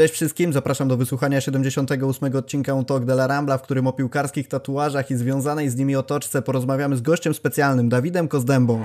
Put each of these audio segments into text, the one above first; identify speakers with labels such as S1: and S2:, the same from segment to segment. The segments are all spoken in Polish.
S1: Cześć wszystkim, zapraszam do wysłuchania 78 odcinka Talk de la Rambla, w którym o piłkarskich tatuażach i związanej z nimi otoczce porozmawiamy z gościem specjalnym, Dawidem Kozdębą.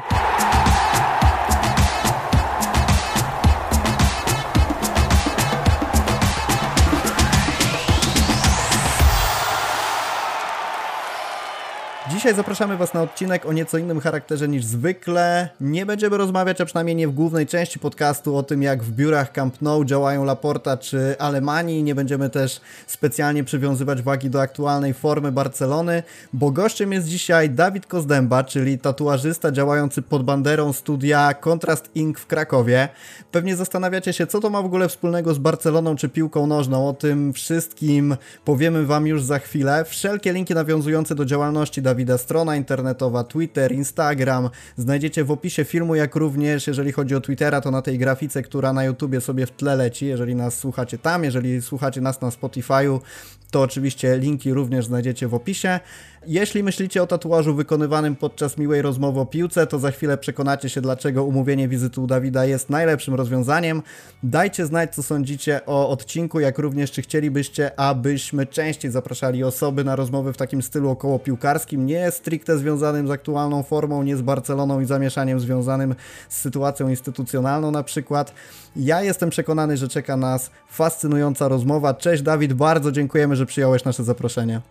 S1: Dzisiaj zapraszamy Was na odcinek o nieco innym charakterze niż zwykle. Nie będziemy rozmawiać, a przynajmniej nie w głównej części podcastu, o tym jak w biurach Camp Nou działają Laporta czy Alemanii. Nie będziemy też specjalnie przywiązywać wagi do aktualnej formy Barcelony, bo gościem jest dzisiaj Dawid Kozdęba, czyli tatuażysta działający pod banderą studia Contrast Inc. w Krakowie. Pewnie zastanawiacie się, co to ma w ogóle wspólnego z Barceloną czy piłką nożną. O tym wszystkim powiemy Wam już za chwilę. Wszelkie linki nawiązujące do działalności Dawida strona internetowa, Twitter, Instagram. Znajdziecie w opisie filmu, jak również, jeżeli chodzi o Twittera, to na tej grafice, która na YouTubie sobie w tle leci, jeżeli nas słuchacie tam, jeżeli słuchacie nas na Spotify'u, to oczywiście linki również znajdziecie w opisie. Jeśli myślicie o tatuażu wykonywanym podczas miłej rozmowy o piłce, to za chwilę przekonacie się, dlaczego umówienie wizyty u Dawida jest najlepszym rozwiązaniem. Dajcie znać, co sądzicie o odcinku, jak również czy chcielibyście, abyśmy częściej zapraszali osoby na rozmowy w takim stylu około piłkarskim, nie stricte związanym z aktualną formą, nie z Barceloną i zamieszaniem związanym z sytuacją instytucjonalną na przykład. Ja jestem przekonany, że czeka nas fascynująca rozmowa. Cześć Dawid, bardzo dziękujemy, że przyjąłeś nasze zaproszenie.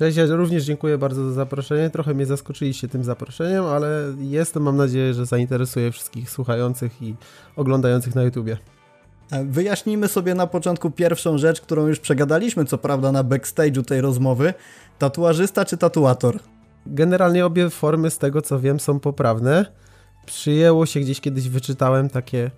S2: Cześć, ja również dziękuję bardzo za zaproszenie. Trochę mnie zaskoczyliście tym zaproszeniem, ale jestem, mam nadzieję, że zainteresuje wszystkich słuchających i oglądających na YouTubie.
S1: Wyjaśnijmy sobie na początku pierwszą rzecz, którą już przegadaliśmy, co prawda na backstage'u tej rozmowy. Tatuażysta czy tatuator?
S2: Generalnie obie formy, z tego co wiem, są poprawne. Przyjęło się gdzieś kiedyś, wyczytałem takie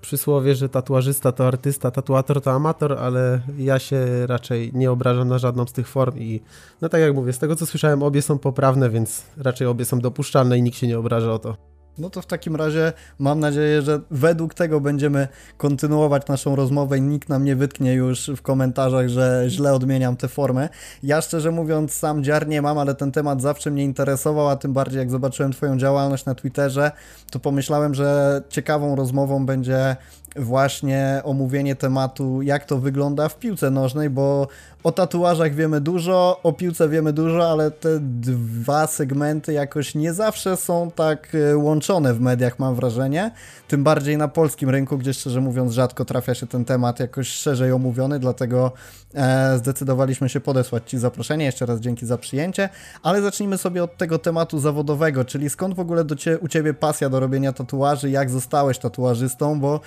S2: przysłowie, że tatuażysta to artysta, tatuator to amator, ale ja się raczej nie obrażam na żadną z tych form i no tak jak mówię, z tego co słyszałem, obie są poprawne, więc raczej obie są dopuszczalne i nikt się nie obraża o to.
S1: No to w takim razie mam nadzieję, że według tego będziemy kontynuować naszą rozmowę i nikt nam nie wytknie już w komentarzach, że źle odmieniam tę formę. Ja szczerze mówiąc sam dziar nie mam, ale ten temat zawsze mnie interesował, a tym bardziej jak zobaczyłem Twoją działalność na Twitterze, to pomyślałem, że ciekawą rozmową będzie właśnie omówienie tematu, jak to wygląda w piłce nożnej, bo o tatuażach wiemy dużo, o piłce wiemy dużo, ale te dwa segmenty jakoś nie zawsze są tak e, łączone w mediach, mam wrażenie. Tym bardziej na polskim rynku, gdzie szczerze mówiąc rzadko trafia się ten temat jakoś szerzej omówiony, dlatego e, zdecydowaliśmy się podesłać Ci zaproszenie. Jeszcze raz dzięki za przyjęcie, ale zacznijmy sobie od tego tematu zawodowego, czyli skąd w ogóle do cie, u Ciebie pasja do robienia tatuaży, jak zostałeś tatuażystą, bo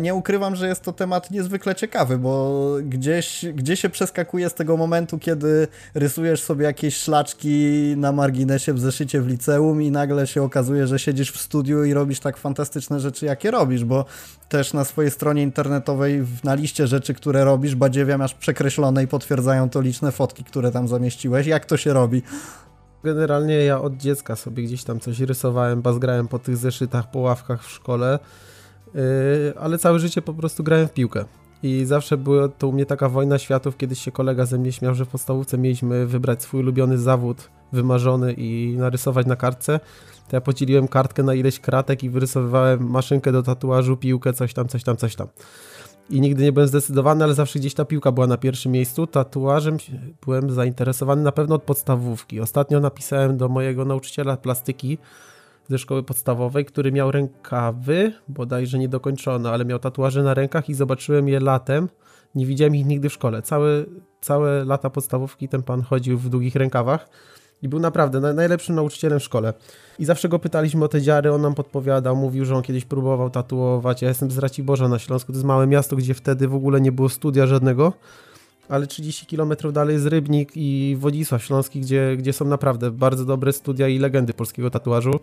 S1: nie ukrywam, że jest to temat niezwykle ciekawy, bo gdzieś, gdzie się przeskakuje z tego momentu, kiedy rysujesz sobie jakieś szlaczki na marginesie w zeszycie w liceum i nagle się okazuje, że siedzisz w studiu i robisz tak fantastyczne rzeczy, jakie robisz, bo też na swojej stronie internetowej na liście rzeczy, które robisz, badziewia masz przekreślone i potwierdzają to liczne fotki, które tam zamieściłeś. Jak to się robi?
S2: Generalnie ja od dziecka sobie gdzieś tam coś rysowałem, bazgrałem po tych zeszytach, po ławkach w szkole, ale całe życie po prostu grałem w piłkę. I zawsze była to u mnie taka wojna światów, kiedyś się kolega ze mnie śmiał, że w podstawówce mieliśmy wybrać swój ulubiony zawód, wymarzony i narysować na kartce. To ja podzieliłem kartkę na ileś kratek i wyrysowywałem maszynkę do tatuażu, piłkę, coś tam, coś tam, coś tam. I nigdy nie byłem zdecydowany, ale zawsze gdzieś ta piłka była na pierwszym miejscu. Tatuażem byłem zainteresowany na pewno od podstawówki. Ostatnio napisałem do mojego nauczyciela plastyki ze szkoły podstawowej, który miał rękawy, bodajże niedokończone, ale miał tatuaże na rękach i zobaczyłem je latem. Nie widziałem ich nigdy w szkole. Całe, całe lata podstawówki ten pan chodził w długich rękawach i był naprawdę najlepszym nauczycielem w szkole. I zawsze go pytaliśmy o te dziary, on nam podpowiadał, mówił, że on kiedyś próbował tatuować. Ja jestem z Raciborza na Śląsku, to jest małe miasto, gdzie wtedy w ogóle nie było studia żadnego, ale 30 km dalej jest Rybnik i Wodzisław Śląski, gdzie, gdzie są naprawdę bardzo dobre studia i legendy polskiego tatuażu.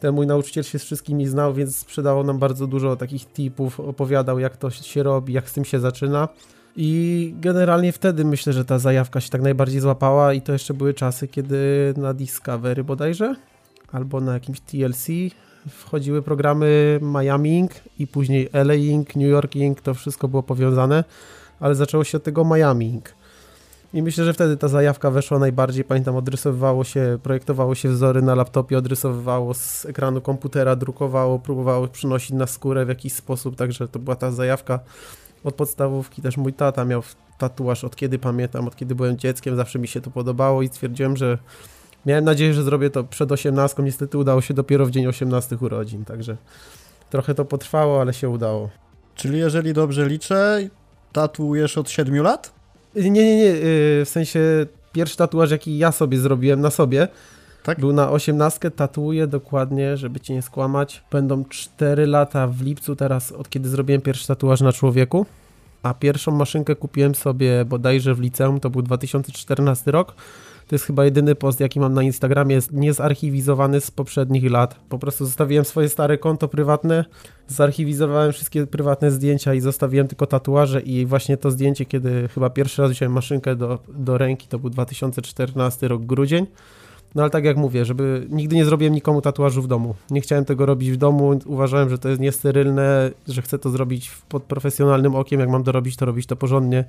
S2: Ten mój nauczyciel się z wszystkimi znał, więc sprzedawał nam bardzo dużo takich tipów, opowiadał jak to się robi, jak z tym się zaczyna. I generalnie wtedy myślę, że ta zajawka się tak najbardziej złapała i to jeszcze były czasy, kiedy na Discovery bodajże, albo na jakimś TLC wchodziły programy Miami Ink i później LA Ink, New York Ink, to wszystko było powiązane, ale zaczęło się od tego Miami Ink. I myślę, że wtedy ta zajawka weszła najbardziej. Pamiętam, odrysowywało się, projektowało się wzory na laptopie, odrysowywało z ekranu komputera, drukowało, próbowało przynosić na skórę w jakiś sposób, także to była ta zajawka od podstawówki też mój tata miał tatuaż od kiedy pamiętam, od kiedy byłem dzieckiem, zawsze mi się to podobało i stwierdziłem, że miałem nadzieję, że zrobię to przed 18, niestety udało się dopiero w dzień 18 urodzin, także trochę to potrwało, ale się udało.
S1: Czyli jeżeli dobrze liczę, tatuujesz od 7 lat?
S2: Nie, nie, nie, yy, w sensie pierwszy tatuaż, jaki ja sobie zrobiłem na sobie,
S1: Tak?
S2: był na 18, tatuuję dokładnie, żeby ci nie skłamać. Będą 4 lata w lipcu teraz, od kiedy zrobiłem pierwszy tatuaż na człowieku. A pierwszą maszynkę kupiłem sobie bodajże w liceum, to był 2014 rok. To jest chyba jedyny post, jaki mam na Instagramie, jest niezarchiwizowany z poprzednich lat. Po prostu zostawiłem swoje stare konto prywatne, zarchiwizowałem wszystkie prywatne zdjęcia i zostawiłem tylko tatuaże i właśnie to zdjęcie, kiedy chyba pierwszy raz wziąłem maszynkę do, do ręki, to był 2014 rok, grudzień. No ale tak jak mówię, żeby nigdy nie zrobiłem nikomu tatuażu w domu. Nie chciałem tego robić w domu, uważałem, że to jest niesterylne, że chcę to zrobić pod profesjonalnym okiem, jak mam to robić, to robić to porządnie.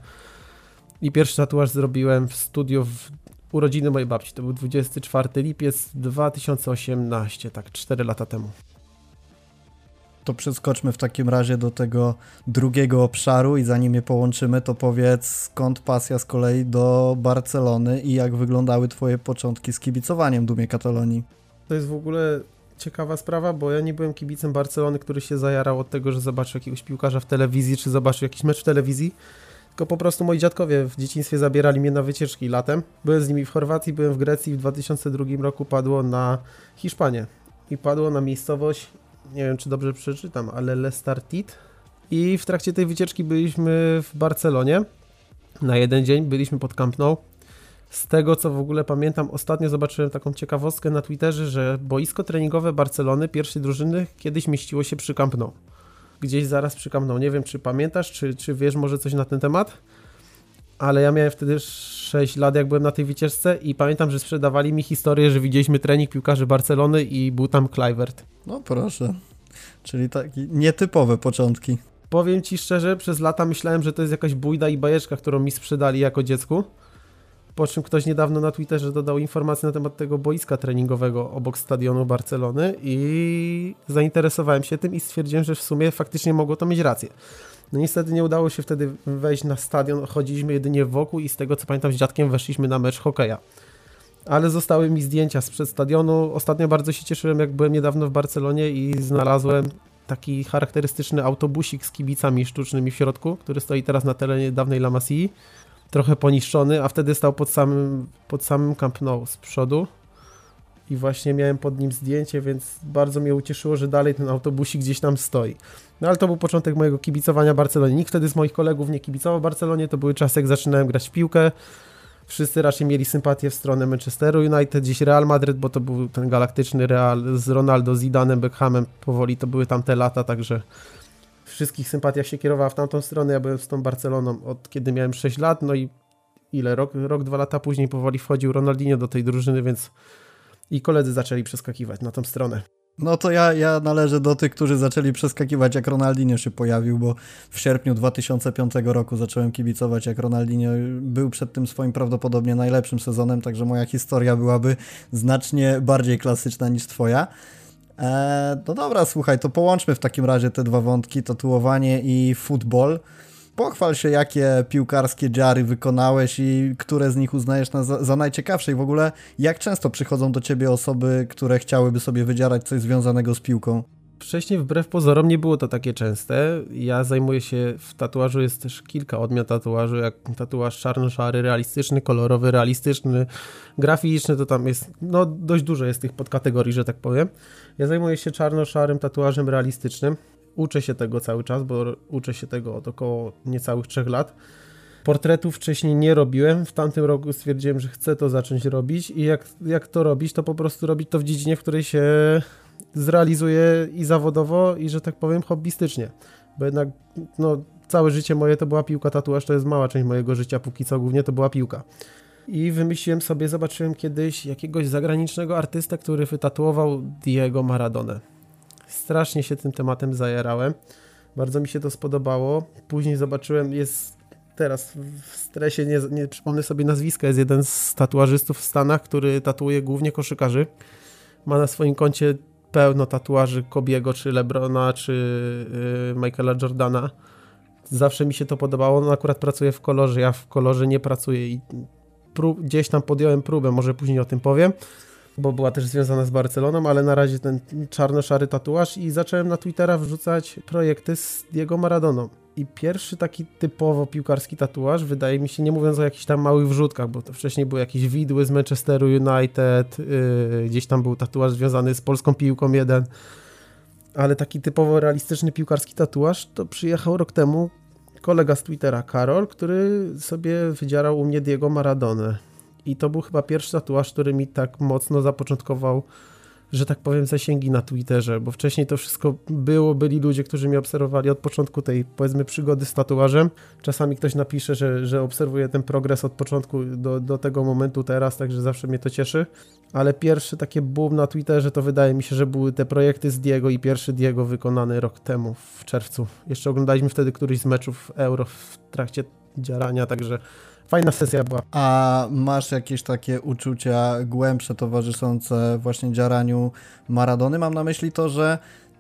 S2: I pierwszy tatuaż zrobiłem w studiu w urodziny mojej babci. To był 24 lipiec 2018, tak 4 lata temu.
S1: To przeskoczmy w takim razie do tego drugiego obszaru i zanim je połączymy, to powiedz skąd pasja z kolei do Barcelony i jak wyglądały twoje początki z kibicowaniem Dumie Katalonii.
S2: To jest w ogóle ciekawa sprawa, bo ja nie byłem kibicem Barcelony, który się zajarał od tego, że zobaczył jakiegoś piłkarza w telewizji, czy zobaczył jakiś mecz w telewizji. Tylko po prostu moi dziadkowie w dzieciństwie zabierali mnie na wycieczki latem. Byłem z nimi w Chorwacji, byłem w Grecji w 2002 roku padło na Hiszpanię. I padło na miejscowość, nie wiem czy dobrze przeczytam, ale Lestartit. I w trakcie tej wycieczki byliśmy w Barcelonie. Na jeden dzień byliśmy pod Camp Nou. Z tego co w ogóle pamiętam, ostatnio zobaczyłem taką ciekawostkę na Twitterze, że boisko treningowe Barcelony pierwszej drużyny kiedyś mieściło się przy Camp Nou gdzieś zaraz przykamnął. Nie wiem, czy pamiętasz, czy, czy wiesz może coś na ten temat, ale ja miałem wtedy 6 lat, jak byłem na tej wycieczce i pamiętam, że sprzedawali mi historię, że widzieliśmy trening piłkarzy Barcelony i był tam Kluivert.
S1: No proszę, czyli takie nietypowe początki.
S2: Powiem Ci szczerze, przez lata myślałem, że to jest jakaś bójda i bajeczka, którą mi sprzedali jako dziecku. Po czym ktoś niedawno na Twitterze dodał informację na temat tego boiska treningowego obok stadionu Barcelony i zainteresowałem się tym i stwierdziłem, że w sumie faktycznie mogło to mieć rację. No niestety nie udało się wtedy wejść na stadion, chodziliśmy jedynie wokół i z tego co pamiętam z dziadkiem weszliśmy na mecz hokeja. Ale zostały mi zdjęcia sprzed stadionu. Ostatnio bardzo się cieszyłem, jak byłem niedawno w Barcelonie i znalazłem taki charakterystyczny autobusik z kibicami sztucznymi w środku, który stoi teraz na terenie dawnej La Masii trochę poniszczony, a wtedy stał pod samym, pod samym Camp Nou z przodu i właśnie miałem pod nim zdjęcie, więc bardzo mnie ucieszyło, że dalej ten autobusik gdzieś tam stoi. No ale to był początek mojego kibicowania Barcelonie. Nikt wtedy z moich kolegów nie kibicował Barcelonie, to były czasy, jak zaczynałem grać w piłkę. Wszyscy raczej mieli sympatię w stronę Manchesteru United, gdzieś Real Madrid, bo to był ten galaktyczny Real z Ronaldo, Zidanem, Beckhamem. Powoli to były tamte lata, także wszystkich sympatiach się kierowała w tamtą stronę. Ja byłem z tą Barceloną od kiedy miałem 6 lat, no i ile? Rok, rok dwa lata później powoli wchodził Ronaldinho do tej drużyny, więc i koledzy zaczęli przeskakiwać na tą stronę.
S1: No to ja, ja należę do tych, którzy zaczęli przeskakiwać jak Ronaldinho się pojawił, bo w sierpniu 2005 roku zacząłem kibicować jak Ronaldinho był przed tym swoim prawdopodobnie najlepszym sezonem, także moja historia byłaby znacznie bardziej klasyczna niż twoja. Eee, no dobra, słuchaj, to połączmy w takim razie te dwa wątki, tatuowanie i futbol. Pochwal się, jakie piłkarskie dziary wykonałeś i które z nich uznajesz za, za najciekawsze i w ogóle jak często przychodzą do ciebie osoby, które chciałyby sobie wydzierać coś związanego z piłką?
S2: Wcześniej wbrew pozorom nie było to takie częste. Ja zajmuję się, w tatuażu jest też kilka odmian tatuażu, jak tatuaż czarno-szary, realistyczny, kolorowy, realistyczny, graficzny, to tam jest, no dość dużo jest tych podkategorii, że tak powiem. Ja zajmuję się czarno-szarym tatuażem realistycznym. Uczę się tego cały czas, bo uczę się tego od około niecałych trzech lat. Portretów wcześniej nie robiłem. W tamtym roku stwierdziłem, że chcę to zacząć robić i jak, jak to robić, to po prostu robić to w dziedzinie, w której się zrealizuję i zawodowo, i że tak powiem hobbystycznie. Bo jednak no, całe życie moje to była piłka, tatuaż to jest mała część mojego życia, póki co głównie to była piłka. I wymyśliłem sobie, zobaczyłem kiedyś jakiegoś zagranicznego artystę, który wytatuował Diego Maradona. Strasznie się tym tematem zajerałem. Bardzo mi się to spodobało. Później zobaczyłem, jest teraz w stresie, nie, nie przypomnę sobie nazwiska, jest jeden z tatuażystów w Stanach, który tatuuje głównie koszykarzy. Ma na swoim koncie pełno tatuaży Kobiego, czy Lebrona, czy yy, Michaela Jordana. zawsze mi się to podobało. On akurat pracuje w kolorze, ja w kolorze nie pracuję i prób, gdzieś tam podjąłem próbę, może później o tym powiem, bo była też związana z Barceloną, ale na razie ten czarno-szary tatuaż i zacząłem na Twittera wrzucać projekty z Diego Maradoną. I pierwszy taki typowo piłkarski tatuaż, wydaje mi się, nie mówiąc o jakichś tam małych wrzutkach, bo to wcześniej były jakieś widły z Manchesteru United, yy, gdzieś tam był tatuaż związany z polską piłką jeden, ale taki typowo realistyczny piłkarski tatuaż to przyjechał rok temu kolega z Twittera, Karol, który sobie wydzierał u mnie Diego Maradonę. I to był chyba pierwszy tatuaż, który mi tak mocno zapoczątkował że tak powiem, zasięgi na Twitterze, bo wcześniej to wszystko było, byli ludzie, którzy mnie obserwowali od początku tej, powiedzmy, przygody z tatuażem. Czasami ktoś napisze, że, że obserwuje ten progres od początku do, do tego momentu teraz, także zawsze mnie to cieszy. Ale pierwszy takie boom na Twitterze to wydaje mi się, że były te projekty z Diego i pierwszy Diego wykonany rok temu w czerwcu. Jeszcze oglądaliśmy wtedy któryś z meczów Euro w trakcie dziarania, także fajna sesja była.
S1: A masz jakieś takie uczucia głębsze towarzyszące właśnie dziaraniu Maradony? Mam na myśli to, że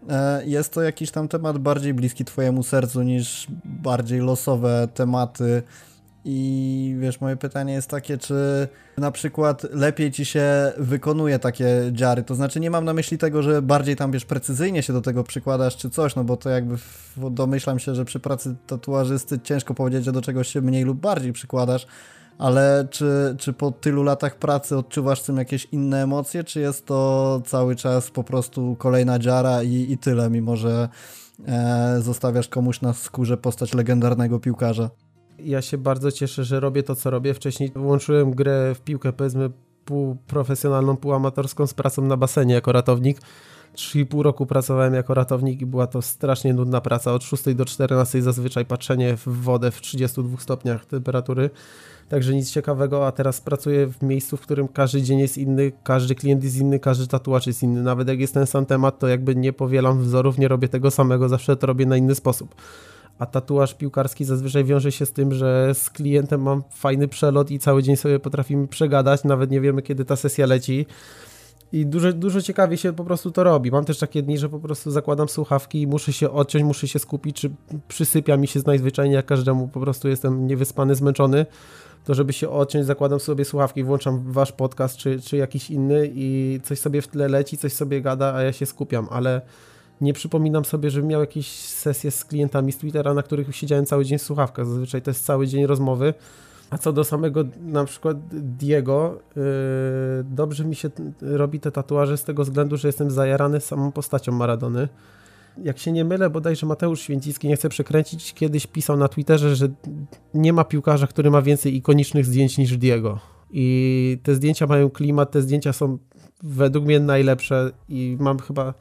S1: e, jest to jakiś tam temat bardziej bliski twojemu sercu niż bardziej losowe tematy i wiesz, moje pytanie jest takie, czy na przykład lepiej ci się wykonuje takie dziary? To znaczy, nie mam na myśli tego, że bardziej tam wiesz, precyzyjnie się do tego przykładasz czy coś, no bo to jakby domyślam się, że przy pracy tatuażysty ciężko powiedzieć, że do czegoś się mniej lub bardziej przykładasz. Ale czy, czy po tylu latach pracy odczuwasz tym jakieś inne emocje, czy jest to cały czas po prostu kolejna dziara i, i tyle, mimo że e, zostawiasz komuś na skórze postać legendarnego piłkarza?
S2: Ja się bardzo cieszę, że robię to, co robię. Wcześniej łączyłem grę w piłkę, powiedzmy, półprofesjonalną, półamatorską z pracą na basenie jako ratownik. 3,5 roku pracowałem jako ratownik i była to strasznie nudna praca. Od 6 do 14 zazwyczaj patrzenie w wodę w 32 stopniach temperatury. Także nic ciekawego, a teraz pracuję w miejscu, w którym każdy dzień jest inny, każdy klient jest inny, każdy tatuaż jest inny. Nawet jak jest ten sam temat, to jakby nie powielam wzorów, nie robię tego samego, zawsze to robię na inny sposób a tatuaż piłkarski zazwyczaj wiąże się z tym, że z klientem mam fajny przelot i cały dzień sobie potrafimy przegadać, nawet nie wiemy kiedy ta sesja leci. I dużo, dużo ciekawie się po prostu to robi. Mam też takie dni, że po prostu zakładam słuchawki i muszę się odciąć, muszę się skupić, czy przysypia mi się najzwyczajniej jak każdemu, po prostu jestem niewyspany, zmęczony, to żeby się odciąć, zakładam sobie słuchawki, włączam wasz podcast, czy, czy jakiś inny i coś sobie w tle leci, coś sobie gada, a ja się skupiam, ale nie przypominam sobie, żebym miał jakieś sesje z klientami z Twittera, na których siedziałem cały dzień w słuchawkach. Zazwyczaj to jest cały dzień rozmowy. A co do samego na przykład Diego, yy, dobrze mi się robi te tatuaże z tego względu, że jestem zajarany samą postacią Maradony. Jak się nie mylę, bodajże Mateusz Święcicki, nie chcę przekręcić, kiedyś pisał na Twitterze, że nie ma piłkarza, który ma więcej ikonicznych zdjęć niż Diego. I te zdjęcia mają klimat, te zdjęcia są według mnie najlepsze i mam chyba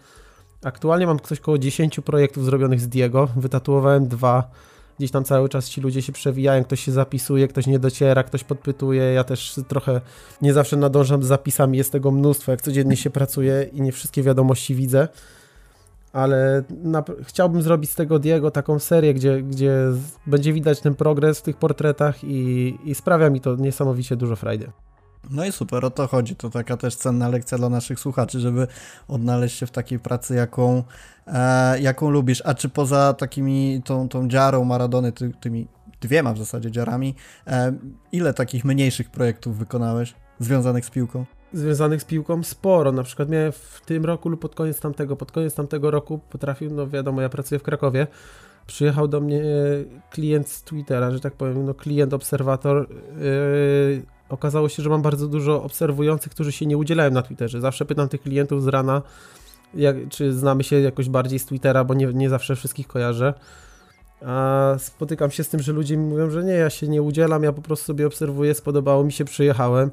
S2: Aktualnie mam coś około 10 projektów zrobionych z Diego. Wytatuowałem dwa. Gdzieś tam cały czas ci ludzie się przewijają, ktoś się zapisuje, ktoś nie dociera, ktoś podpytuje. Ja też trochę nie zawsze nadążam z zapisami, jest tego mnóstwo, jak codziennie się pracuje i nie wszystkie wiadomości widzę. Ale na, chciałbym zrobić z tego Diego taką serię, gdzie, gdzie będzie widać ten progres w tych portretach i, i sprawia mi to niesamowicie dużo frajdy.
S1: No i super, o to chodzi. To taka też cenna lekcja dla naszych słuchaczy, żeby odnaleźć się w takiej pracy, jaką, e, jaką lubisz. A czy poza takimi, tą, tą dziarą Maradony, ty, tymi dwiema w zasadzie dziarami, e, ile takich mniejszych projektów wykonałeś związanych z piłką?
S2: Związanych z piłką sporo. Na przykład miałem w tym roku lub pod koniec tamtego, pod koniec tamtego roku potrafił, no wiadomo, ja pracuję w Krakowie, przyjechał do mnie klient z Twittera, że tak powiem, no klient, obserwator, yy, okazało się, że mam bardzo dużo obserwujących, którzy się nie udzielają na Twitterze. Zawsze pytam tych klientów z rana, jak, czy znamy się jakoś bardziej z Twittera, bo nie, nie zawsze wszystkich kojarzę. A spotykam się z tym, że ludzie mi mówią, że nie, ja się nie udzielam, ja po prostu sobie obserwuję, spodobało mi się, przyjechałem.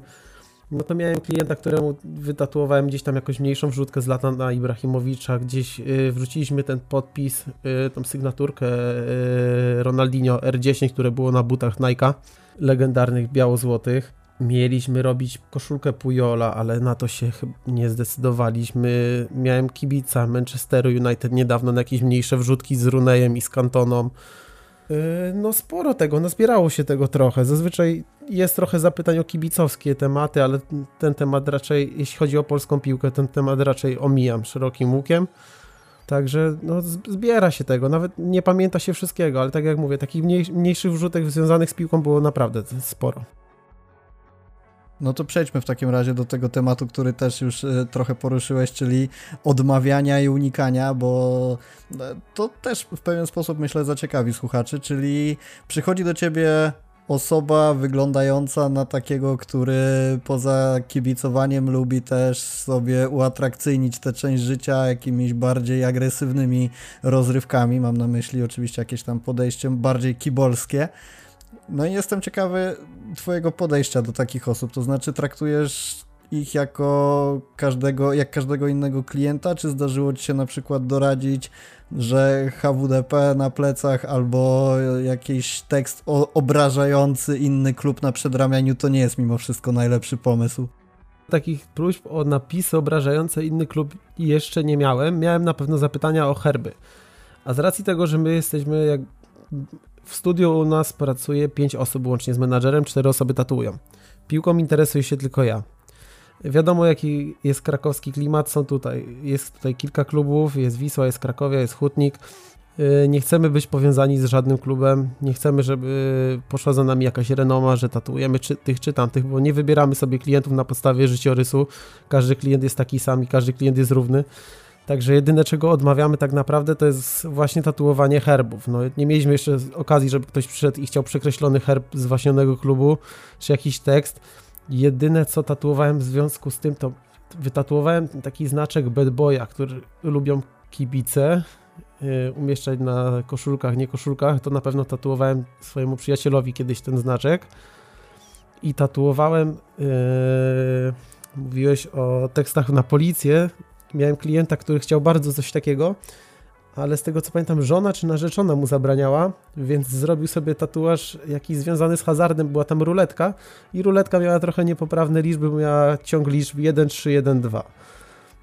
S2: No to miałem klienta, któremu wytatuowałem gdzieś tam jakąś mniejszą wrzutkę z Latana Ibrahimowicza, gdzieś yy, wrzuciliśmy ten podpis, yy, tą sygnaturkę yy, Ronaldinho R10, które było na butach Nike, legendarnych biało-złotych. Mieliśmy robić koszulkę Pujola, ale na to się nie zdecydowaliśmy. Miałem kibica Manchesteru United niedawno na jakieś mniejsze wrzutki z Runejem i z Kantoną. Yy, no sporo tego, nazbierało się tego trochę. Zazwyczaj jest trochę zapytań o kibicowskie tematy, ale ten temat raczej, jeśli chodzi o polską piłkę, ten temat raczej omijam szerokim łukiem. Także no, zbiera się tego, nawet nie pamięta się wszystkiego, ale tak jak mówię, takich mniej, mniejszych wrzutek związanych z piłką było naprawdę sporo.
S1: No to przejdźmy w takim razie do tego tematu, który też już y, trochę poruszyłeś, czyli odmawiania i unikania, bo e, to też w pewien sposób myślę zaciekawi słuchaczy, czyli przychodzi do ciebie osoba wyglądająca na takiego, który poza kibicowaniem lubi też sobie uatrakcyjnić tę część życia jakimiś bardziej agresywnymi rozrywkami. Mam na myśli oczywiście jakieś tam podejście bardziej kibolskie. No i jestem ciekawy Twojego podejścia do takich osób. To znaczy, traktujesz ich jako każdego, jak każdego innego klienta, czy zdarzyło Ci się na przykład doradzić, że HWDP na plecach albo jakiś tekst obrażający inny klub na przedramieniu to nie jest mimo wszystko najlepszy pomysł?
S2: Takich próśb o napisy obrażające inny klub jeszcze nie miałem. Miałem na pewno zapytania o herby. A z racji tego, że my jesteśmy jak w studiu u nas pracuje 5 osób łącznie z menadżerem, 4 osoby tatuują. Piłką interesuje się tylko ja. Wiadomo, jaki jest krakowski klimat. Są tutaj, jest tutaj kilka klubów, jest Wisła, jest Krakowia, jest Hutnik. Y, nie chcemy być powiązani z żadnym klubem, nie chcemy, żeby poszła za nami jakaś renoma, że tatuujemy czy, tych czy tamtych, bo nie wybieramy sobie klientów na podstawie życiorysu. Każdy klient jest taki sam i każdy klient jest równy. Także jedyne, czego odmawiamy tak naprawdę, to jest właśnie tatuowanie herbów. No, nie mieliśmy jeszcze okazji, żeby ktoś przyszedł i chciał przekreślony herb z waśnionego klubu, czy jakiś tekst. Jedyne, co tatuowałem w związku z tym, to wytatuowałem taki znaczek bad boya, który lubią kibice yy, umieszczać na koszulkach, nie koszulkach. To na pewno tatuowałem swojemu przyjacielowi kiedyś ten znaczek. I tatuowałem, yy, mówiłeś o tekstach na policję, miałem klienta, który chciał bardzo coś takiego, ale z tego co pamiętam, żona czy narzeczona mu zabraniała, więc zrobił sobie tatuaż jakiś związany z hazardem, była tam ruletka i ruletka miała trochę niepoprawne liczby, miała ciąg liczb 1, 3, 1, 2.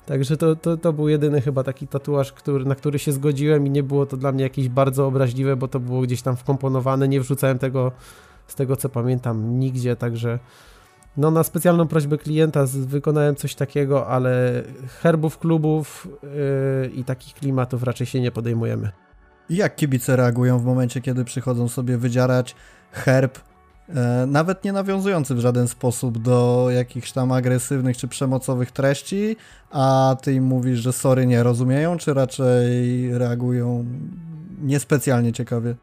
S2: Także to, to, to był jedyny chyba taki tatuaż, który, na który się zgodziłem i nie było to dla mnie jakieś bardzo obraźliwe, bo to było gdzieś tam wkomponowane, nie wrzucałem tego z tego co pamiętam nigdzie, także no na specjalną prośbę klienta wykonałem coś takiego, ale herbów klubów yy, i takich klimatów raczej się nie podejmujemy.
S1: Jak kibice reagują w momencie, kiedy przychodzą sobie wydzierać herb, e, nawet nie nawiązujący w żaden sposób do jakichś tam agresywnych czy przemocowych treści, a ty im mówisz, że sorry, nie rozumieją, czy raczej reagują niespecjalnie ciekawie?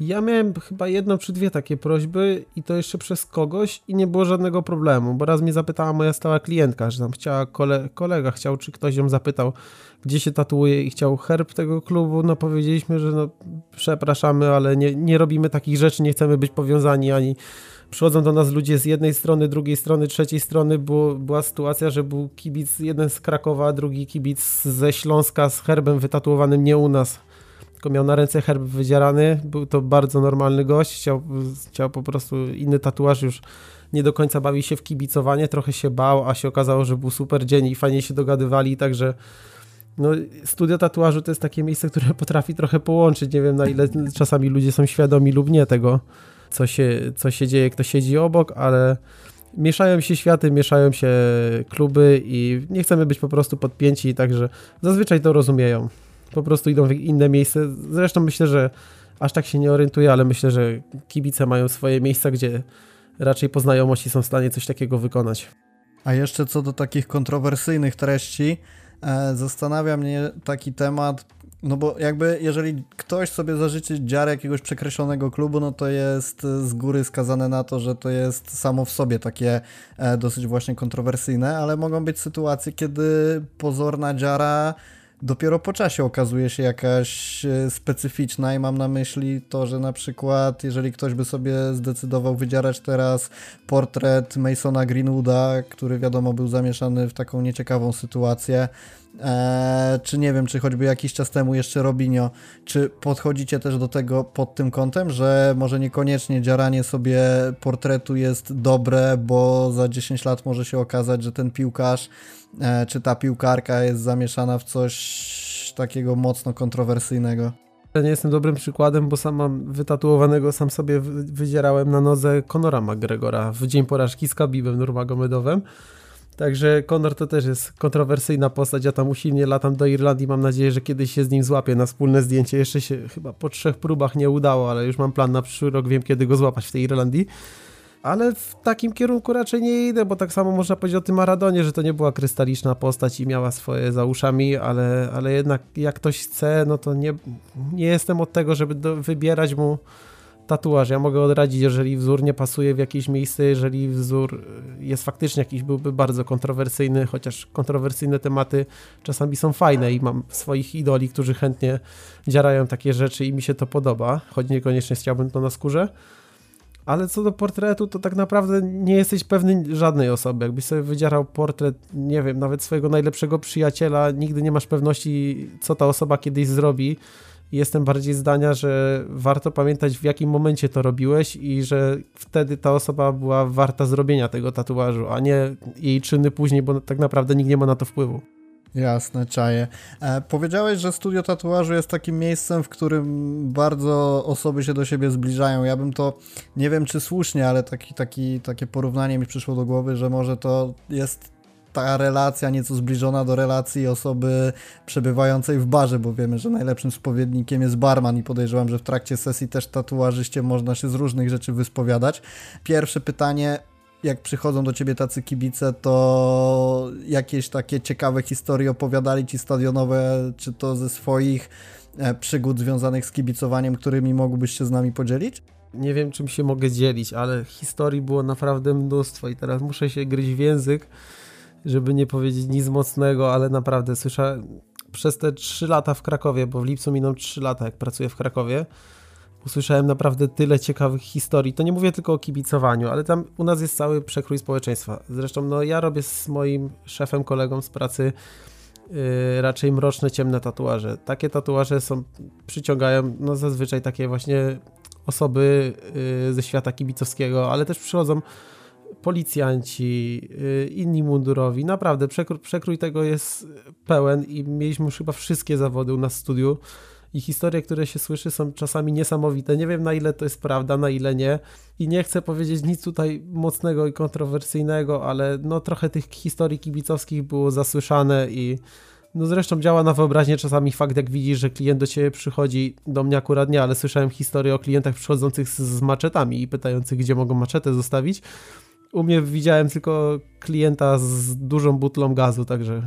S2: Ja miałem chyba jedną czy dwie takie prośby i to jeszcze przez kogoś i nie było żadnego problemu, bo raz mnie zapytała moja stała klientka, że tam chciała, kole, kolega chciał, czy ktoś ją zapytał, gdzie się tatuuje i chciał herb tego klubu, no powiedzieliśmy, że no przepraszamy, ale nie, nie robimy takich rzeczy, nie chcemy być powiązani ani przychodzą do nas ludzie z jednej strony, drugiej strony, trzeciej strony. Było, była sytuacja, że był kibic jeden z Krakowa, drugi kibic ze Śląska z herbem wytatuowanym nie u nas tylko miał na ręce herb wydzierany. Był to bardzo normalny gość, chciał, chciał po prostu inny tatuaż już nie do końca bawi się w kibicowanie, trochę się bał, a się okazało, że był super dzień i fajnie się dogadywali, także no, studio tatuażu to jest takie miejsce, które potrafi trochę połączyć. Nie wiem na ile czasami ludzie są świadomi lub nie tego, co się, co się dzieje, kto siedzi obok, ale mieszają się światy, mieszają się kluby i nie chcemy być po prostu podpięci, także zazwyczaj to rozumieją po prostu idą w inne miejsce. Zresztą myślę, że aż tak się nie orientuję, ale myślę, że kibice mają swoje miejsca, gdzie raczej po znajomości są w stanie coś takiego wykonać.
S1: A jeszcze co do takich kontrowersyjnych treści, e, zastanawia mnie taki temat, no bo jakby jeżeli ktoś sobie zażyczy dziarę jakiegoś przekreślonego klubu, no to jest z góry skazane na to, że to jest samo w sobie takie e, dosyć właśnie kontrowersyjne, ale mogą być sytuacje, kiedy pozorna dziara dopiero po czasie okazuje się jakaś e, specyficzna i mam na myśli to, że na przykład jeżeli ktoś by sobie zdecydował wydzierać teraz portret Masona Greenwooda, który wiadomo był zamieszany w taką nieciekawą sytuację, Eee, czy nie wiem, czy choćby jakiś czas temu jeszcze Robinio, czy podchodzicie też do tego pod tym kątem, że może niekoniecznie dziaranie sobie portretu jest dobre, bo za 10 lat może się okazać, że ten piłkarz czy ta piłkarka jest zamieszana w coś takiego mocno kontrowersyjnego.
S2: Ja nie jestem dobrym przykładem, bo sam mam wytatuowanego, sam sobie wydzierałem na nodze Conora McGregora w dzień porażki z Kabibem Nurmagomedowem Także Conor to też jest kontrowersyjna postać. Ja tam usilnie latam do Irlandii. Mam nadzieję, że kiedyś się z nim złapię na wspólne zdjęcie. Jeszcze się chyba po trzech próbach nie udało, ale już mam plan na przyszły rok. Wiem, kiedy go złapać w tej Irlandii. Ale w takim kierunku raczej nie idę, bo tak samo można powiedzieć o tym Maradonie, że to nie była krystaliczna postać i miała swoje za uszami, ale, ale jednak jak ktoś chce, no to nie, nie jestem od tego, żeby do, wybierać mu tatuaż. Ja mogę odradzić, jeżeli wzór nie pasuje w jakieś miejsce, jeżeli wzór jest faktycznie jakiś, byłby bardzo kontrowersyjny, chociaż kontrowersyjne tematy czasami są fajne i mam swoich idoli, którzy chętnie dziarają takie rzeczy i mi się to podoba, choć niekoniecznie chciałbym to na skórze. Ale co do portretu, to tak naprawdę nie jesteś pewny żadnej osoby. Jakbyś sobie wydzierał portret, nie wiem, nawet swojego najlepszego przyjaciela, nigdy nie masz pewności, co ta osoba kiedyś zrobi jestem bardziej zdania, że warto pamiętać w jakim momencie to robiłeś i że wtedy ta osoba była warta zrobienia tego tatuażu, a nie jej czyny później, bo tak naprawdę nikt nie ma na to wpływu.
S1: Jasne, czaję. E, powiedziałeś, że studio tatuażu jest takim miejscem, w którym bardzo osoby się do siebie zbliżają. Ja bym to, nie wiem czy słusznie, ale taki, taki, takie porównanie mi przyszło do głowy, że może to jest ta relacja nieco zbliżona do relacji osoby przebywającej w barze, bo wiemy, że najlepszym spowiednikiem jest barman i podejrzewam, że w trakcie sesji też tatuażyście można się z różnych rzeczy wyspowiadać. Pierwsze pytanie, jak przychodzą do ciebie tacy kibice, to jakieś takie ciekawe historie opowiadali ci stadionowe, czy to ze swoich e, przygód związanych z kibicowaniem, którymi mógłbyś się z nami podzielić?
S2: Nie wiem, czym się mogę dzielić, ale historii było naprawdę mnóstwo i teraz muszę się gryźć w język, żeby nie powiedzieć nic mocnego, ale naprawdę słyszałem przez te 3 lata w Krakowie, bo w lipcu miną 3 lata, jak pracuję w Krakowie, usłyszałem naprawdę tyle ciekawych historii. To nie mówię tylko o kibicowaniu, ale tam u nas jest cały przekrój społeczeństwa. Zresztą no, ja robię z moim szefem, kolegą z pracy yy, raczej mroczne, ciemne tatuaże. Takie tatuaże są, przyciągają no, zazwyczaj takie właśnie osoby yy, ze świata kibicowskiego, ale też przychodzą policjanci, y, inni mundurowi. Naprawdę, przekrój tego jest pełen i mieliśmy już chyba wszystkie zawody u nas w studiu i historie, które się słyszy są czasami niesamowite. Nie wiem na ile to jest prawda, na ile nie. I nie chcę powiedzieć nic tutaj mocnego i kontrowersyjnego, ale no trochę tych historii kibicowskich było zasłyszane i no zresztą działa na wyobraźnię czasami fakt, jak widzisz, że klient do ciebie przychodzi, do mnie akurat nie, ale słyszałem historię o klientach przychodzących z, z maczetami i pytających, gdzie mogą maczetę zostawić. U mnie widziałem tylko klienta z dużą butlą gazu, także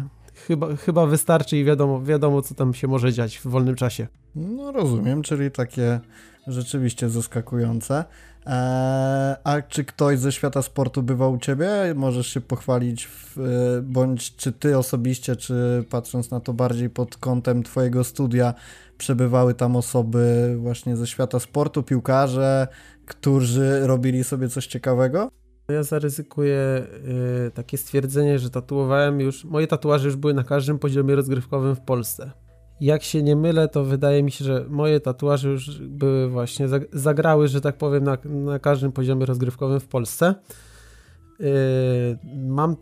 S2: chyba, chyba wystarczy i wiadomo, wiadomo, co tam się może dziać w wolnym czasie.
S1: No rozumiem, czyli takie rzeczywiście zaskakujące. Eee, a czy ktoś ze świata sportu bywał u ciebie? Możesz się pochwalić, w, bądź czy ty osobiście, czy patrząc na to bardziej pod kątem twojego studia, przebywały tam osoby właśnie ze świata sportu, piłkarze, którzy robili sobie coś ciekawego?
S2: Ja zaryzykuję y, takie stwierdzenie, że tatuowałem już, moje tatuaże już były na każdym poziomie rozgrywkowym w Polsce. Jak się nie mylę, to wydaje mi się, że moje tatuaże już były właśnie, zagrały, że tak powiem, na, na każdym poziomie rozgrywkowym w Polsce. Y, mam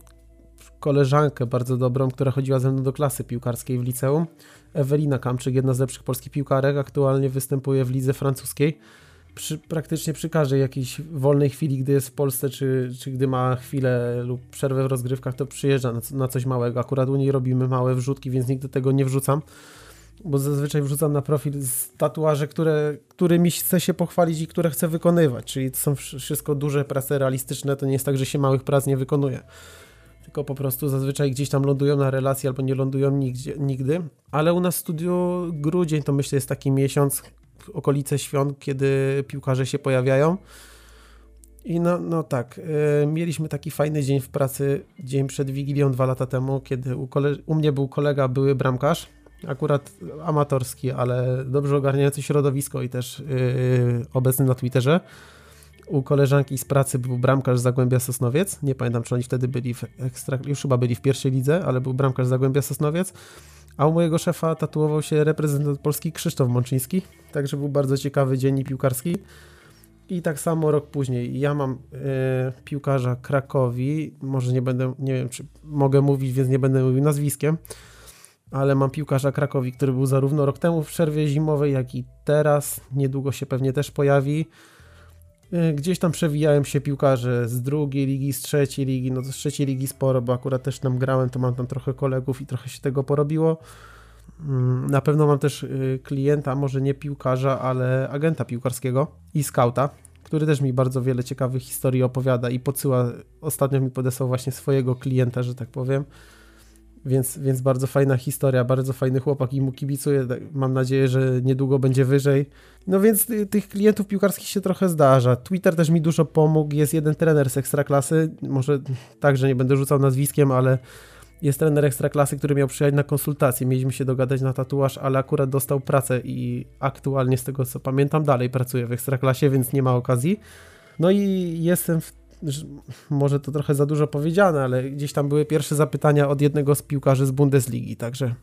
S2: koleżankę bardzo dobrą, która chodziła ze mną do klasy piłkarskiej w liceum. Ewelina Kamczyk, jedna z lepszych polskich piłkarek, aktualnie występuje w lidze francuskiej przy, praktycznie przy każdej jakiejś wolnej chwili, gdy jest w Polsce, czy, czy gdy ma chwilę lub przerwę w rozgrywkach, to przyjeżdża na, na coś małego. Akurat u niej robimy małe wrzutki, więc nigdy tego nie wrzucam, bo zazwyczaj wrzucam na profil tatuaże, które, którymi chcę się pochwalić i które chcę wykonywać, czyli to są wszystko duże prace realistyczne, to nie jest tak, że się małych prac nie wykonuje tylko po prostu zazwyczaj gdzieś tam lądują na relacji albo nie lądują nigdzie, nigdy. Ale u nas w studiu grudzień to myślę jest taki miesiąc, okolice świąt, kiedy piłkarze się pojawiają. I no, no tak, yy, mieliśmy taki fajny dzień w pracy, dzień przed Wigilią dwa lata temu, kiedy u, u mnie był kolega, były bramkarz, akurat amatorski, ale dobrze ogarniający środowisko i też yy, obecny na Twitterze. U koleżanki z pracy był bramkarz Zagłębia Sosnowiec. Nie pamiętam, czy oni wtedy byli w ekstra, już chyba byli w pierwszej lidze, ale był bramkarz Zagłębia Sosnowiec. A u mojego szefa tatuował się reprezentant Polski Krzysztof Mączyński, także był bardzo ciekawy dzień piłkarski. I tak samo rok później ja mam y, piłkarza Krakowi, może nie będę, nie wiem czy mogę mówić, więc nie będę mówił nazwiskiem, ale mam piłkarza Krakowi, który był zarówno rok temu w przerwie zimowej, jak i teraz, niedługo się pewnie też pojawi. Y, gdzieś tam przewijałem się piłkarze z drugiej ligi, z trzeciej ligi, no z trzeciej ligi sporo, bo akurat też tam grałem, to mam tam trochę kolegów i trochę się tego porobiło. Mm, na pewno mam też y, klienta, może nie piłkarza, ale agenta piłkarskiego i skauta, który też mi bardzo wiele ciekawych historii opowiada i podsyła, ostatnio mi podesłał właśnie swojego klienta, że tak powiem. Więc, więc bardzo fajna historia, bardzo fajny chłopak i mu kibicuję. Mam nadzieję, że niedługo będzie wyżej. No więc tych klientów piłkarskich się trochę zdarza. Twitter też mi dużo pomógł. Jest jeden trener z ekstraklasy, może także nie będę rzucał nazwiskiem, ale jest trener ekstraklasy, który miał przyjechać na konsultację. Mieliśmy się dogadać na tatuaż, ale akurat dostał pracę i aktualnie z tego co pamiętam dalej pracuje w ekstraklasie, więc nie ma okazji. No i jestem w może to trochę za dużo powiedziane, ale gdzieś tam były pierwsze zapytania od jednego z piłkarzy z Bundesligi, także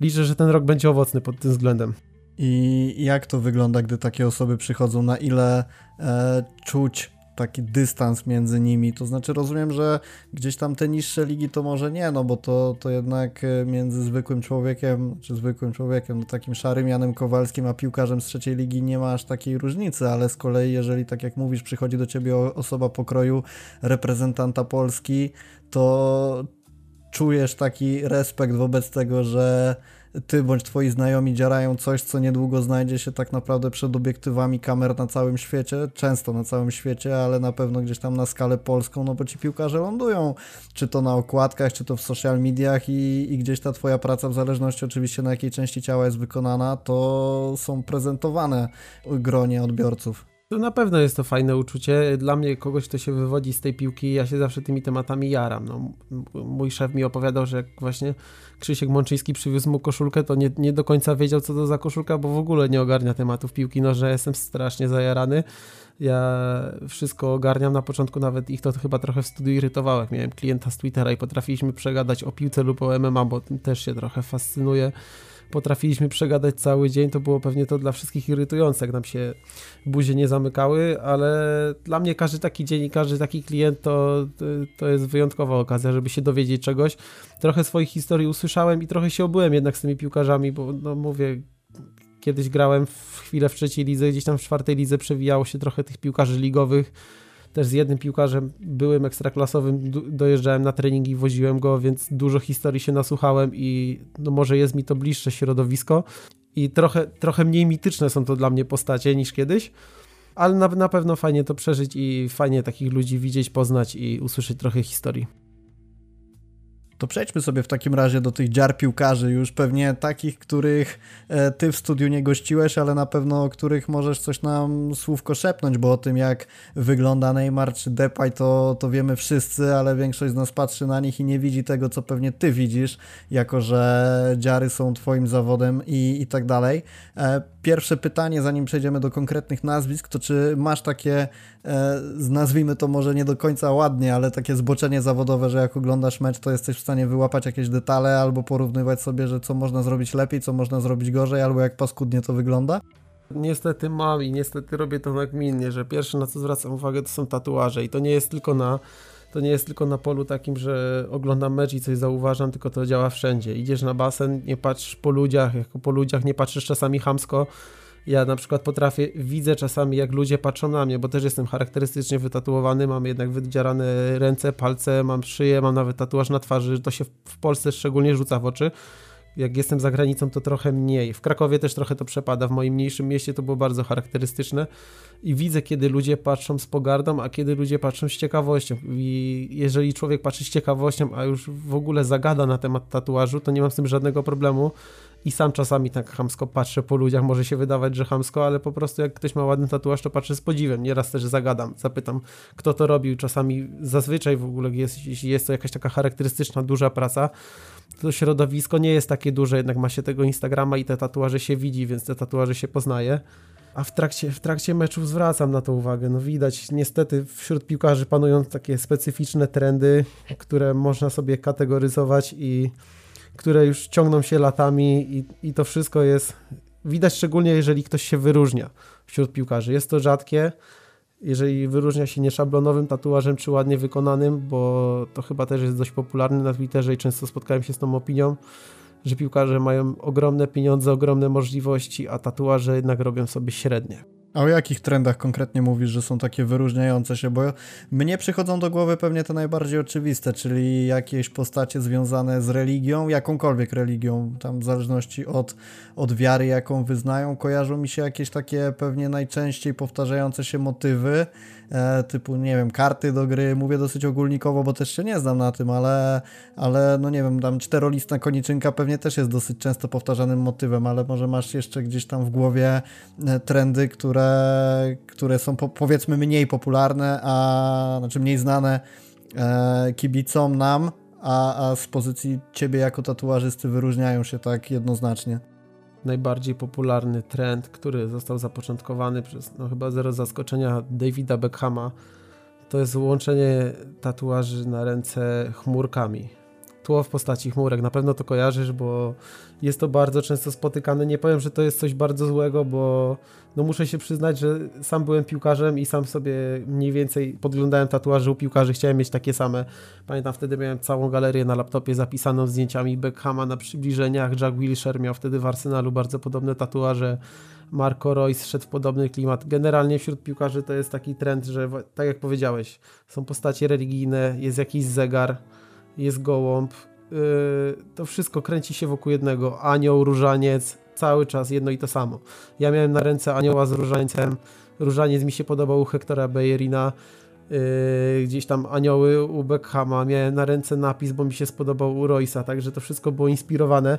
S2: liczę, że ten rok będzie owocny pod tym względem.
S1: I jak to wygląda, gdy takie osoby przychodzą? Na ile e, czuć taki dystans między nimi. To znaczy rozumiem, że gdzieś tam te niższe ligi to może nie, no bo to, to jednak e, między zwykłym człowiekiem, czy zwykłym człowiekiem, no takim szarym Janem Kowalskim, a piłkarzem z trzeciej ligi nie ma aż takiej różnicy, ale z kolei jeżeli tak jak mówisz, przychodzi do ciebie osoba pokroju reprezentanta Polski, to czujesz taki respekt wobec tego, że ty bądź twoi znajomi dziarają coś, co niedługo znajdzie się tak naprawdę przed obiektywami kamer na całym świecie, często na całym świecie, ale na pewno gdzieś tam na skalę polską, no bo ci piłkarze lądują, czy to na okładkach, czy to w social mediach i, i gdzieś ta twoja praca, w zależności oczywiście na jakiej części ciała jest wykonana, to są prezentowane gronie odbiorców.
S2: To na pewno jest to fajne uczucie. Dla mnie kogoś, kto się wywodzi z tej piłki, ja się zawsze tymi tematami jaram. No, mój szef mi opowiadał, że jak właśnie Krzysiek Mączyński przywiózł mu koszulkę, to nie, nie do końca wiedział, co to za koszulka, bo w ogóle nie ogarnia tematów piłki nożnej. Jestem strasznie zajarany. Ja wszystko ogarniam. Na początku nawet ich to chyba trochę w studiu irytowało. Jak miałem klienta z Twittera i potrafiliśmy przegadać o piłce lub o MMA, bo tym też się trochę fascynuje potrafiliśmy przegadać cały dzień, to było pewnie to dla wszystkich irytujące, jak nam się buzie nie zamykały, ale dla mnie każdy taki dzień i każdy taki klient to, to jest wyjątkowa okazja, żeby się dowiedzieć czegoś. Trochę swoich historii usłyszałem i trochę się obyłem jednak z tymi piłkarzami, bo no mówię, kiedyś grałem w chwilę w trzeciej lidze, gdzieś tam w czwartej lidze przewijało się trochę tych piłkarzy ligowych, też z jednym piłkarzem byłym ekstraklasowym dojeżdżałem na treningi, woziłem go, więc dużo historii się nasłuchałem i no może jest mi to bliższe środowisko i trochę, trochę mniej mityczne są to dla mnie postacie niż kiedyś, ale na, na pewno fajnie to przeżyć i fajnie takich ludzi widzieć, poznać i usłyszeć trochę historii.
S1: To przejdźmy sobie w takim razie do tych dziar piłkarzy, już pewnie takich, których e, ty w studiu nie gościłeś, ale na pewno o których możesz coś nam słówko szepnąć, bo o tym jak wygląda Neymar czy Depay to, to wiemy wszyscy, ale większość z nas patrzy na nich i nie widzi tego, co pewnie ty widzisz, jako że dziary są twoim zawodem i, i tak dalej. E, pierwsze pytanie, zanim przejdziemy do konkretnych nazwisk, to czy masz takie, e, nazwijmy to może nie do końca ładnie, ale takie zboczenie zawodowe, że jak oglądasz mecz, to jesteś w stanie wyłapać jakieś detale albo porównywać sobie, że co można zrobić lepiej, co można zrobić gorzej, albo jak paskudnie to wygląda?
S2: Niestety mam i niestety robię to nagminnie, że pierwsze na co zwracam uwagę to są tatuaże i to nie jest tylko na to nie jest tylko na polu takim, że oglądam mecz i coś zauważam, tylko to działa wszędzie. Idziesz na basen, nie patrzysz po ludziach, jak po ludziach nie patrzysz czasami hamsko. Ja na przykład potrafię, widzę czasami jak ludzie patrzą na mnie, bo też jestem charakterystycznie wytatuowany, mam jednak wydzierane ręce, palce, mam szyję, mam nawet tatuaż na twarzy, to się w Polsce szczególnie rzuca w oczy jak jestem za granicą, to trochę mniej. W Krakowie też trochę to przepada. W moim mniejszym mieście to było bardzo charakterystyczne i widzę, kiedy ludzie patrzą z pogardą, a kiedy ludzie patrzą z ciekawością. I jeżeli człowiek patrzy z ciekawością, a już w ogóle zagada na temat tatuażu, to nie mam z tym żadnego problemu. I sam czasami tak chamsko patrzę po ludziach, może się wydawać, że chamsko, ale po prostu jak ktoś ma ładny tatuaż, to patrzę z podziwem. Nieraz też zagadam, zapytam, kto to robił. Czasami zazwyczaj w ogóle jest, jeśli jest to jakaś taka charakterystyczna, duża praca, to środowisko nie jest takie duże, jednak ma się tego Instagrama i te tatuaże się widzi, więc te tatuaże się poznaje. A w trakcie, w trakcie meczów zwracam na to uwagę. No widać, niestety wśród piłkarzy panują takie specyficzne trendy, które można sobie kategoryzować i które już ciągną się latami i, i to wszystko jest widać szczególnie jeżeli ktoś się wyróżnia wśród piłkarzy. Jest to rzadkie, jeżeli wyróżnia się nieszablonowym tatuażem czy ładnie wykonanym, bo to chyba też jest dość popularne na Twitterze i często spotkałem się z tą opinią, że piłkarze mają ogromne pieniądze, ogromne możliwości, a tatuaże jednak robią sobie średnie.
S1: A o jakich trendach konkretnie mówisz, że są takie wyróżniające się? Bo mnie przychodzą do głowy pewnie te najbardziej oczywiste, czyli jakieś postacie związane z religią, jakąkolwiek religią, tam w zależności od, od wiary, jaką wyznają, kojarzą mi się jakieś takie pewnie najczęściej powtarzające się motywy, typu, nie wiem, karty do gry, mówię dosyć ogólnikowo, bo też się nie znam na tym, ale, ale no nie wiem, tam czterolistna koniczynka pewnie też jest dosyć często powtarzanym motywem, ale może masz jeszcze gdzieś tam w głowie e, trendy, które które są po, powiedzmy mniej popularne, a znaczy mniej znane e, kibicom nam, a, a z pozycji ciebie jako tatuażysty wyróżniają się tak jednoznacznie.
S2: Najbardziej popularny trend, który został zapoczątkowany przez, no chyba zero zaskoczenia, Davida Beckhama, to jest łączenie tatuaży na ręce chmurkami tło w postaci chmurek. Na pewno to kojarzysz, bo jest to bardzo często spotykane. Nie powiem, że to jest coś bardzo złego, bo no muszę się przyznać, że sam byłem piłkarzem i sam sobie mniej więcej podglądałem tatuaże u piłkarzy, chciałem mieć takie same. Pamiętam wtedy miałem całą galerię na laptopie zapisaną zdjęciami Beckhama na przybliżeniach, Jack Wilshere miał wtedy w Arsenalu bardzo podobne tatuaże. Marco Royce szedł w podobny klimat. Generalnie wśród piłkarzy to jest taki trend, że tak jak powiedziałeś, są postacie religijne, jest jakiś zegar, jest gołąb. Yy, to wszystko kręci się wokół jednego. Anioł, różaniec, cały czas jedno i to samo. Ja miałem na ręce anioła z różańcem. Różaniec mi się podobał u Hektora Bejerina. Yy, gdzieś tam anioły u Beckhama. Miałem na ręce napis, bo mi się spodobał u Roysa, także to wszystko było inspirowane.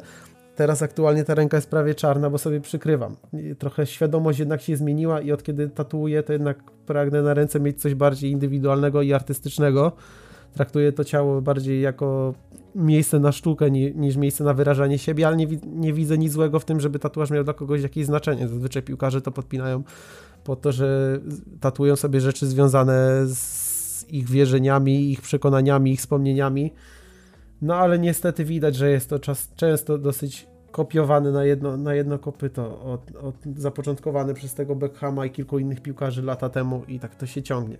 S2: Teraz aktualnie ta ręka jest prawie czarna, bo sobie przykrywam. Trochę świadomość jednak się zmieniła i od kiedy tatuuję, to jednak pragnę na ręce mieć coś bardziej indywidualnego i artystycznego traktuję to ciało bardziej jako miejsce na sztukę niż miejsce na wyrażanie siebie, ale nie, nie widzę nic złego w tym, żeby tatuaż miał dla kogoś jakieś znaczenie. Zazwyczaj piłkarze to podpinają po to, że tatuują sobie rzeczy związane z ich wierzeniami, ich przekonaniami, ich wspomnieniami. No ale niestety widać, że jest to czas często dosyć kopiowany na jedno, na jedno kopyto, od, od, zapoczątkowany przez tego Beckhama i kilku innych piłkarzy lata temu i tak to się ciągnie.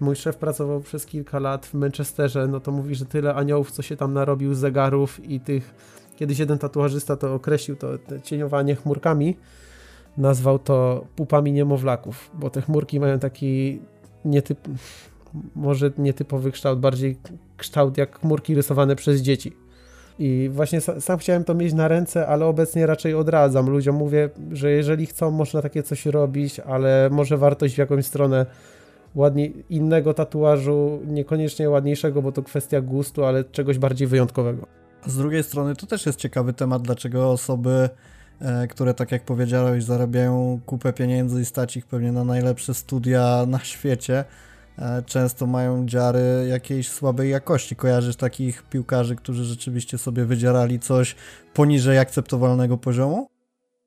S2: Mój szef pracował przez kilka lat w Manchesterze, no to mówi, że tyle aniołów, co się tam narobił zegarów i tych, kiedyś jeden tatuażysta to określił, to cieniowanie chmurkami, nazwał to pupami niemowlaków, bo te chmurki mają taki nietyp, może nietypowy kształt, bardziej kształt jak chmurki rysowane przez dzieci i właśnie sam chciałem to mieć na ręce, ale obecnie raczej odradzam ludziom. Mówię, że jeżeli chcą, można takie coś robić, ale może wartość w jakąś stronę ładnie, innego tatuażu, niekoniecznie ładniejszego, bo to kwestia gustu, ale czegoś bardziej wyjątkowego.
S1: Z drugiej strony to też jest ciekawy temat, dlaczego osoby, e, które tak jak powiedziałeś, zarabiają kupę pieniędzy i stać ich pewnie na najlepsze studia na świecie, często mają dziary jakiejś słabej jakości. Kojarzysz takich piłkarzy, którzy rzeczywiście sobie wydzierali coś poniżej akceptowalnego poziomu?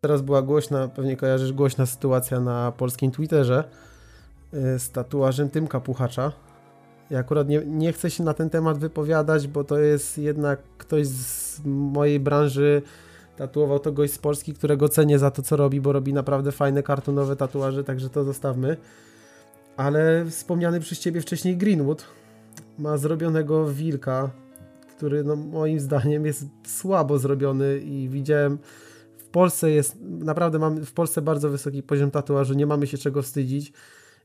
S2: Teraz była głośna, pewnie kojarzysz, głośna sytuacja na polskim Twitterze e, z tatuażem Tymka Puchacza. Ja akurat nie, nie chcę się na ten temat wypowiadać, bo to jest jednak ktoś z mojej branży, tatuował to gość z Polski, którego cenię za to, co robi, bo robi naprawdę fajne kartonowe tatuaże, także to zostawmy ale wspomniany przez ciebie wcześniej Greenwood ma zrobionego wilka, który no, moim zdaniem jest słabo zrobiony i widziałem w Polsce jest, naprawdę mamy w Polsce bardzo wysoki poziom tatuażu, nie mamy się czego wstydzić.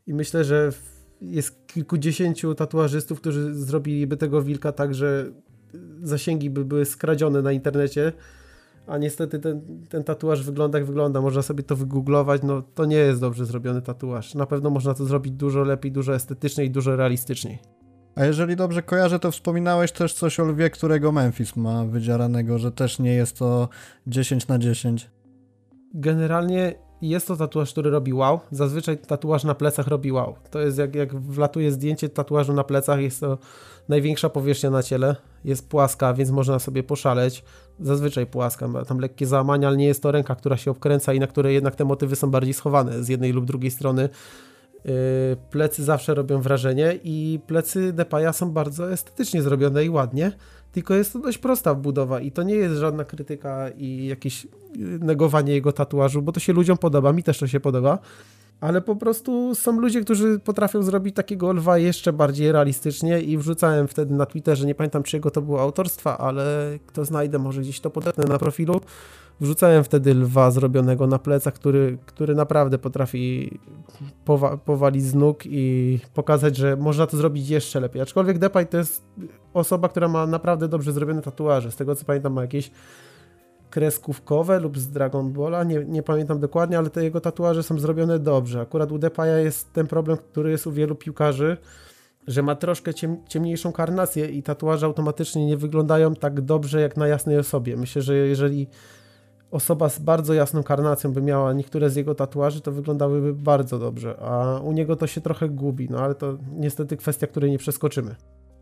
S2: I myślę, że jest kilkudziesięciu tatuażystów, którzy zrobiliby tego wilka tak, że zasięgi by były skradzione na internecie, a niestety ten, ten tatuaż wygląda jak wygląda. Można sobie to wygooglować, no to nie jest dobrze zrobiony tatuaż. Na pewno można to zrobić dużo lepiej, dużo estetyczniej, dużo realistyczniej.
S1: A jeżeli dobrze kojarzę, to wspominałeś też coś o lwie, którego Memphis ma wydzieranego, że też nie jest to 10 na 10.
S2: Generalnie jest to tatuaż, który robi wow. Zazwyczaj tatuaż na plecach robi wow. To jest jak, jak wlatuje zdjęcie tatuażu na plecach, jest to największa powierzchnia na ciele, jest płaska, więc można sobie poszaleć. Zazwyczaj płaska, ma tam lekkie załamania, ale nie jest to ręka, która się obkręca i na której jednak te motywy są bardziej schowane z jednej lub drugiej strony. Yy, plecy zawsze robią wrażenie i plecy Depaya są bardzo estetycznie zrobione i ładnie, tylko jest to dość prosta budowa i to nie jest żadna krytyka i jakieś negowanie jego tatuażu, bo to się ludziom podoba, mi też to się podoba, ale po prostu są ludzie, którzy potrafią zrobić takiego lwa jeszcze bardziej realistycznie i wrzucałem wtedy na Twitterze, nie pamiętam czyjego to było autorstwa, ale kto znajdę, może gdzieś to podetnę na profilu. Wrzucałem wtedy lwa zrobionego na plecach, który, który naprawdę potrafi powa powalić z nóg i pokazać, że można to zrobić jeszcze lepiej. Aczkolwiek Depay to jest osoba, która ma naprawdę dobrze zrobione tatuaże. Z tego co pamiętam ma jakieś kreskówkowe lub z Dragon Balla, nie, nie pamiętam dokładnie, ale te jego tatuaże są zrobione dobrze. Akurat u Depaya jest ten problem, który jest u wielu piłkarzy, że ma troszkę ciem, ciemniejszą karnację i tatuaże automatycznie nie wyglądają tak dobrze jak na jasnej osobie. Myślę, że jeżeli osoba z bardzo jasną karnacją by miała niektóre z jego tatuaży, to wyglądałyby bardzo dobrze, a u niego to się trochę gubi, no ale to niestety kwestia, której nie przeskoczymy.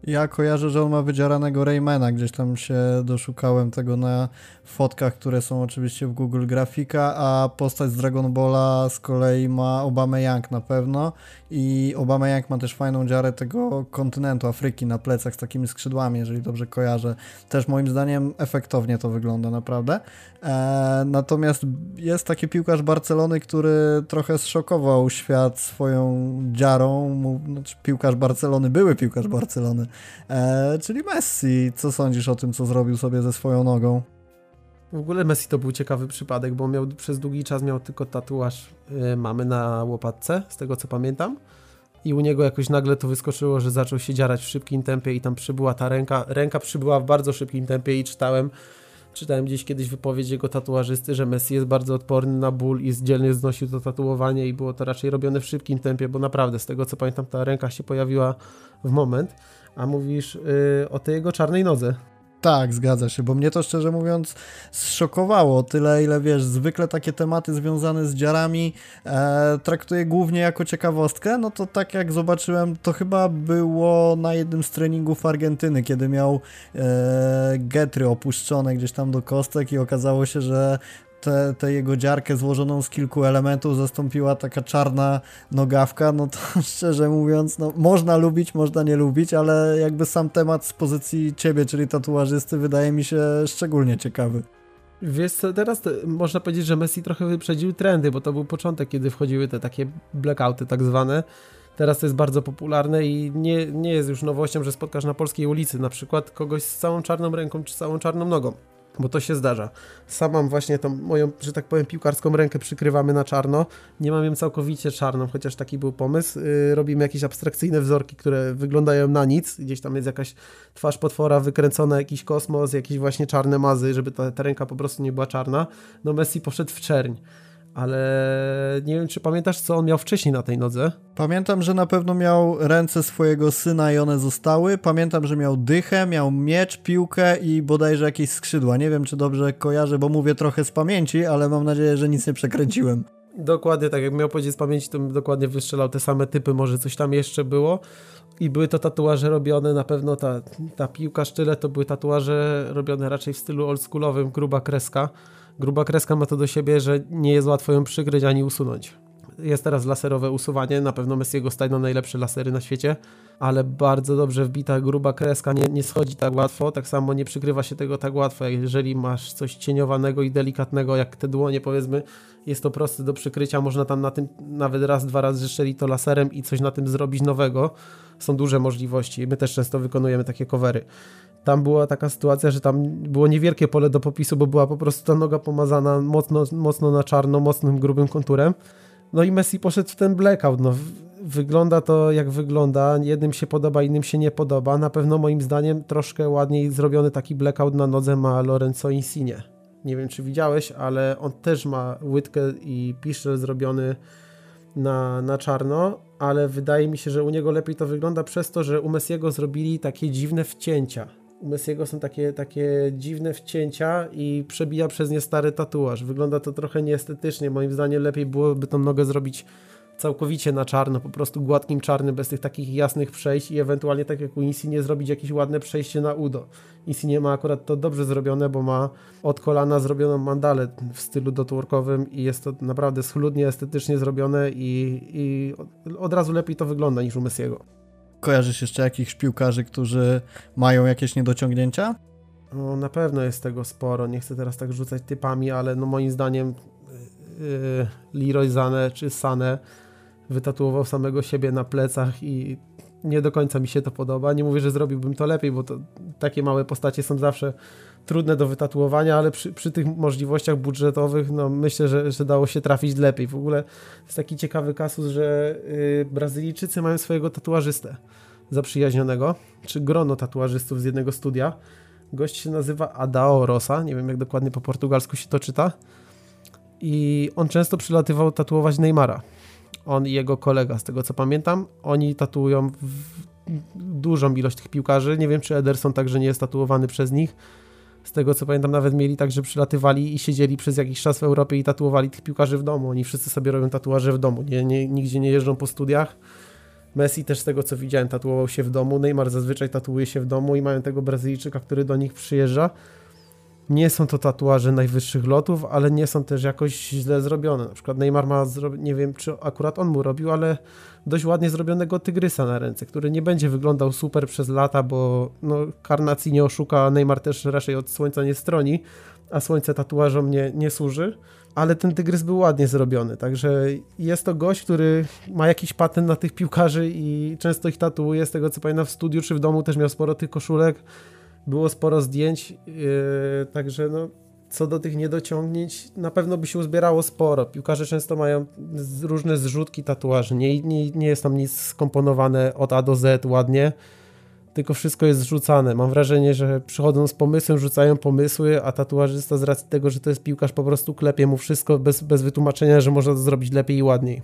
S1: Ja kojarzę, że on ma wydzieranego Raymana, gdzieś tam się doszukałem tego na fotkach, które są oczywiście w Google Grafika, a postać z Dragon Balla z kolei ma Obama Young na pewno i Obama Young ma też fajną dziarę tego kontynentu Afryki na plecach z takimi skrzydłami, jeżeli dobrze kojarzę. Też moim zdaniem efektownie to wygląda naprawdę. E, natomiast jest taki piłkarz Barcelony, który trochę zszokował świat swoją dziarą, znaczy piłkarz Barcelony, były piłkarz Barcelony, e, czyli Messi. Co sądzisz o tym, co zrobił sobie ze swoją nogą?
S2: W ogóle Messi to był ciekawy przypadek, bo miał przez długi czas miał tylko tatuaż y, mamy na łopatce, z tego co pamiętam. I u niego jakoś nagle to wyskoczyło, że zaczął się dziarać w szybkim tempie i tam przybyła ta ręka. Ręka przybyła w bardzo szybkim tempie i czytałem, czytałem gdzieś kiedyś wypowiedź jego tatuażysty, że Messi jest bardzo odporny na ból i dzielnie znosił to tatuowanie i było to raczej robione w szybkim tempie, bo naprawdę z tego co pamiętam ta ręka się pojawiła w moment. A mówisz yy, o tej jego czarnej nodze.
S1: Tak, zgadza się, bo mnie to szczerze mówiąc zszokowało. Tyle, ile wiesz, zwykle takie tematy związane z dziarami e, traktuję głównie jako ciekawostkę. No to tak jak zobaczyłem, to chyba było na jednym z treningów Argentyny, kiedy miał e, getry opuszczone gdzieś tam do kostek i okazało się, że tę, tę jego dziarkę złożoną z kilku elementów zastąpiła taka czarna nogawka, no to szczerze mówiąc, no można lubić, można nie lubić, ale jakby sam temat z pozycji ciebie, czyli tatuażysty, wydaje mi się szczególnie ciekawy.
S2: Wiesz co, teraz można powiedzieć, że Messi trochę wyprzedził trendy, bo to był początek, kiedy wchodziły te takie blackouty tak zwane. Teraz to jest bardzo popularne i nie, nie jest już nowością, że spotkasz na polskiej ulicy na przykład kogoś z całą czarną ręką czy całą czarną nogą bo to się zdarza. Sam mam właśnie tą moją, że tak powiem, piłkarską rękę przykrywamy na czarno. Nie mam ją całkowicie czarną, chociaż taki był pomysł. Yy, robimy jakieś abstrakcyjne wzorki, które wyglądają na nic. Gdzieś tam jest jakaś twarz potwora wykręcona, jakiś kosmos, jakieś właśnie czarne mazy, żeby ta, ta ręka po prostu nie była czarna. No Messi poszedł w czerń ale nie wiem, czy pamiętasz, co on miał wcześniej na tej nodze?
S1: Pamiętam, że na pewno miał ręce swojego syna i one zostały. Pamiętam, że miał dychę, miał miecz, piłkę i bodajże jakieś skrzydła. Nie wiem, czy dobrze kojarzę, bo mówię trochę z pamięci, ale mam nadzieję, że nic nie przekręciłem.
S2: Dokładnie tak, jak miał powiedzieć z pamięci, to bym dokładnie wystrzelał te same typy, może coś tam jeszcze było. I były to tatuaże robione, na pewno ta, ta piłka sztyle to były tatuaże robione raczej w stylu oldschoolowym, gruba kreska Gruba kreska ma to do siebie, że nie jest łatwo ją przykryć ani usunąć. Jest teraz laserowe usuwanie, na pewno Messiego stać na najlepsze lasery na świecie, ale bardzo dobrze wbita gruba kreska nie, nie schodzi tak łatwo, tak samo nie przykrywa się tego tak łatwo, jeżeli masz coś cieniowanego i delikatnego, jak te dłonie powiedzmy, jest to proste do przykrycia, można tam na tym nawet raz, dwa razy zeszczelić to laserem i coś na tym zrobić nowego. Są duże możliwości, my też często wykonujemy takie covery tam była taka sytuacja, że tam było niewielkie pole do popisu, bo była po prostu ta noga pomazana mocno, mocno na czarno, mocnym, grubym konturem. No i Messi poszedł w ten blackout. No, wygląda to jak wygląda. Jednym się podoba, innym się nie podoba. Na pewno moim zdaniem troszkę ładniej zrobiony taki blackout na nodze ma Lorenzo Insigne. Nie wiem, czy widziałeś, ale on też ma łydkę i piszczel zrobiony na, na czarno, ale wydaje mi się, że u niego lepiej to wygląda przez to, że u Messiego zrobili takie dziwne wcięcia Messiego są takie, takie dziwne wcięcia i przebija przez nie stary tatuaż. Wygląda to trochę nieestetycznie. Moim zdaniem lepiej byłoby tą nogę zrobić całkowicie na czarno, po prostu gładkim czarnym, bez tych takich jasnych przejść i ewentualnie tak jak u Insigne zrobić jakieś ładne przejście na udo. Insigne ma akurat to dobrze zrobione, bo ma od kolana zrobioną mandalę w stylu dotworkowym i jest to naprawdę schludnie, estetycznie zrobione i, i od razu lepiej to wygląda niż u Messiego.
S1: Kojarzysz jeszcze jakichś piłkarzy, którzy mają jakieś niedociągnięcia?
S2: No, na pewno jest tego sporo. Nie chcę teraz tak rzucać typami, ale no moim zdaniem Leroy Zane czy Sane wytatuował samego siebie na plecach i nie do końca mi się to podoba. Nie mówię, że zrobiłbym to lepiej, bo to, takie małe postacie są zawsze trudne do wytatuowania, ale przy, przy tych możliwościach budżetowych, no myślę, że, że dało się trafić lepiej. W ogóle jest taki ciekawy kasus, że yy, Brazylijczycy mają swojego tatuażystę zaprzyjaźnionego, czy grono tatuażystów z jednego studia. Gość się nazywa Adao Rosa, nie wiem jak dokładnie po portugalsku się to czyta. I on często przylatywał tatuować Neymara. On i jego kolega, z tego co pamiętam, oni tatuują dużą ilość tych piłkarzy. Nie wiem, czy Ederson także nie jest tatuowany przez nich. Z tego co pamiętam, nawet mieli tak, że przylatywali i siedzieli przez jakiś czas w Europie i tatuowali tych piłkarzy w domu. Oni wszyscy sobie robią tatuaże w domu, nie, nie, nigdzie nie jeżdżą po studiach. Messi też z tego co widziałem tatuował się w domu, Neymar zazwyczaj tatuuje się w domu i mają tego Brazylijczyka, który do nich przyjeżdża. Nie są to tatuaże najwyższych lotów, ale nie są też jakoś źle zrobione. Na przykład Neymar ma, nie wiem czy akurat on mu robił, ale dość ładnie zrobionego tygrysa na ręce, który nie będzie wyglądał super przez lata, bo no, karnacji nie oszuka, Neymar też raczej od słońca nie stroni, a słońce tatuażom nie, nie służy. Ale ten tygrys był ładnie zrobiony, także jest to gość, który ma jakiś patent na tych piłkarzy i często ich tatuuje, z tego co pamiętam w studiu czy w domu też miał sporo tych koszulek, było sporo zdjęć, yy, także no co do tych niedociągnięć, na pewno by się uzbierało sporo. Piłkarze często mają różne zrzutki tatuaży, nie, nie, nie jest tam nic skomponowane od A do Z ładnie, tylko wszystko jest zrzucane. Mam wrażenie, że przychodzą z pomysłem, rzucają pomysły, a tatuażysta z racji tego, że to jest piłkarz, po prostu klepie mu wszystko bez, bez wytłumaczenia, że można to zrobić lepiej i ładniej.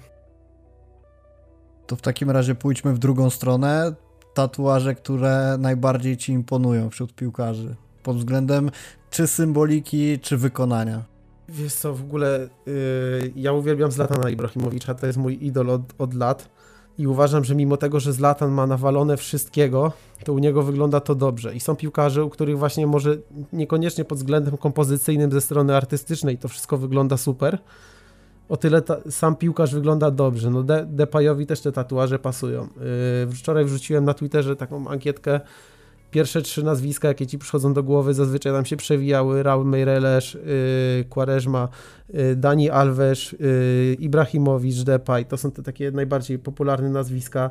S1: To w takim razie pójdźmy w drugą stronę. Tatuaże, które najbardziej ci imponują wśród piłkarzy. Pod względem czy symboliki, czy wykonania.
S2: Wiesz co, w ogóle yy, ja uwielbiam Zlatana Ibrahimowicza, to jest mój idol od, od lat i uważam, że mimo tego, że Zlatan ma nawalone wszystkiego, to u niego wygląda to dobrze. I są piłkarze, u których właśnie może niekoniecznie pod względem kompozycyjnym ze strony artystycznej to wszystko wygląda super. O tyle ta, sam piłkarz wygląda dobrze. No De, też te tatuaże pasują. Yy, wczoraj wrzuciłem na Twitterze taką ankietkę pierwsze trzy nazwiska, jakie ci przychodzą do głowy, zazwyczaj tam się przewijały, Raul Meireles, yy, Quaresma, yy, Dani Alves, yy, Ibrahimowicz, Depay, to są te takie najbardziej popularne nazwiska.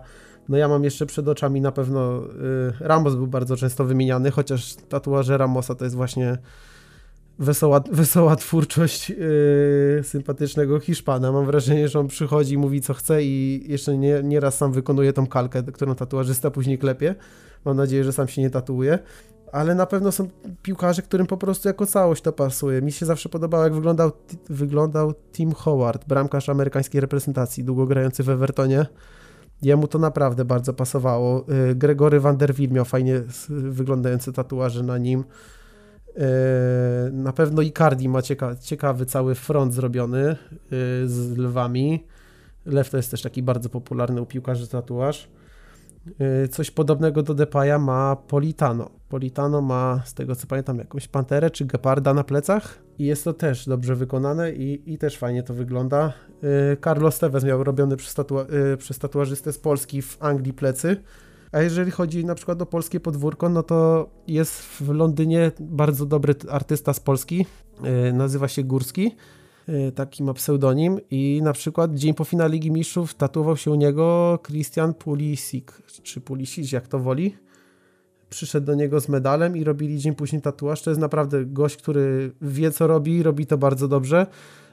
S2: No ja mam jeszcze przed oczami na pewno, yy, Ramos był bardzo często wymieniany, chociaż tatuaże Ramosa to jest właśnie wesoła, wesoła twórczość yy, sympatycznego Hiszpana. Mam wrażenie, że on przychodzi, mówi co chce i jeszcze nie, nieraz sam wykonuje tą kalkę, którą tatuażysta później klepie. Mam nadzieję, że sam się nie tatuuje. Ale na pewno są piłkarze, którym po prostu jako całość to pasuje. Mi się zawsze podobało, jak wyglądał, wyglądał Tim Howard, bramkarz amerykańskiej reprezentacji, długo grający w Evertonie. Jemu to naprawdę bardzo pasowało. Y, Gregory Van der Wiel miał fajnie wyglądające tatuaże na nim. Y, na pewno Icardi ma cieka ciekawy cały front zrobiony y, z lwami. Lew to jest też taki bardzo popularny u piłkarzy tatuaż. Y, coś podobnego do Depaya ma Politano. Politano ma, z tego co pamiętam, jakąś panterę czy geparda na plecach i jest to też dobrze wykonane i, i też fajnie to wygląda. Carlos Tevez miał robiony przez, tatua przez tatuażystę z Polski w Anglii plecy. A jeżeli chodzi na przykład o polskie podwórko, no to jest w Londynie bardzo dobry artysta z Polski, nazywa się Górski Y, taki ma pseudonim i na przykład dzień po finale Ligi Mistrzów tatuował się u niego Christian Pulisic, czy Pulisic, jak to woli. Przyszedł do niego z medalem i robili dzień później tatuaż. To jest naprawdę gość, który wie co robi, robi to bardzo dobrze.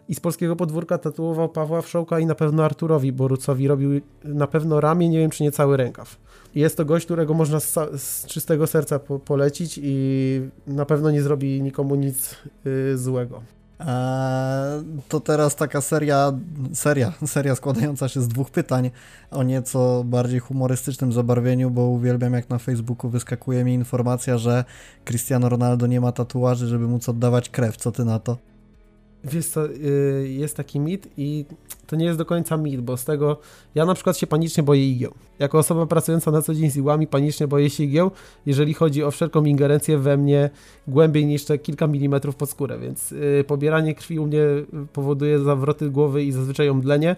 S2: I z polskiego podwórka tatuował Pawła Wszołka i na pewno Arturowi Borucowi robił na pewno ramię, nie wiem czy nie cały rękaw. Jest to gość, którego można z, z czystego serca po, polecić i na pewno nie zrobi nikomu nic yy, złego.
S1: Eee, to teraz taka seria, seria, seria składająca się z dwóch pytań o nieco bardziej humorystycznym zabarwieniu, bo uwielbiam jak na Facebooku wyskakuje mi informacja, że Cristiano Ronaldo nie ma tatuaży, żeby móc oddawać krew. Co ty na to?
S2: Wiesz co, y, jest taki mit i to nie jest do końca mit, bo z tego ja na przykład się panicznie boję igieł. Jako osoba pracująca na co dzień z igłami panicznie boję się igieł, jeżeli chodzi o wszelką ingerencję we mnie głębiej niż te kilka milimetrów pod skórę, więc y, pobieranie krwi u mnie powoduje zawroty głowy i zazwyczaj omdlenie,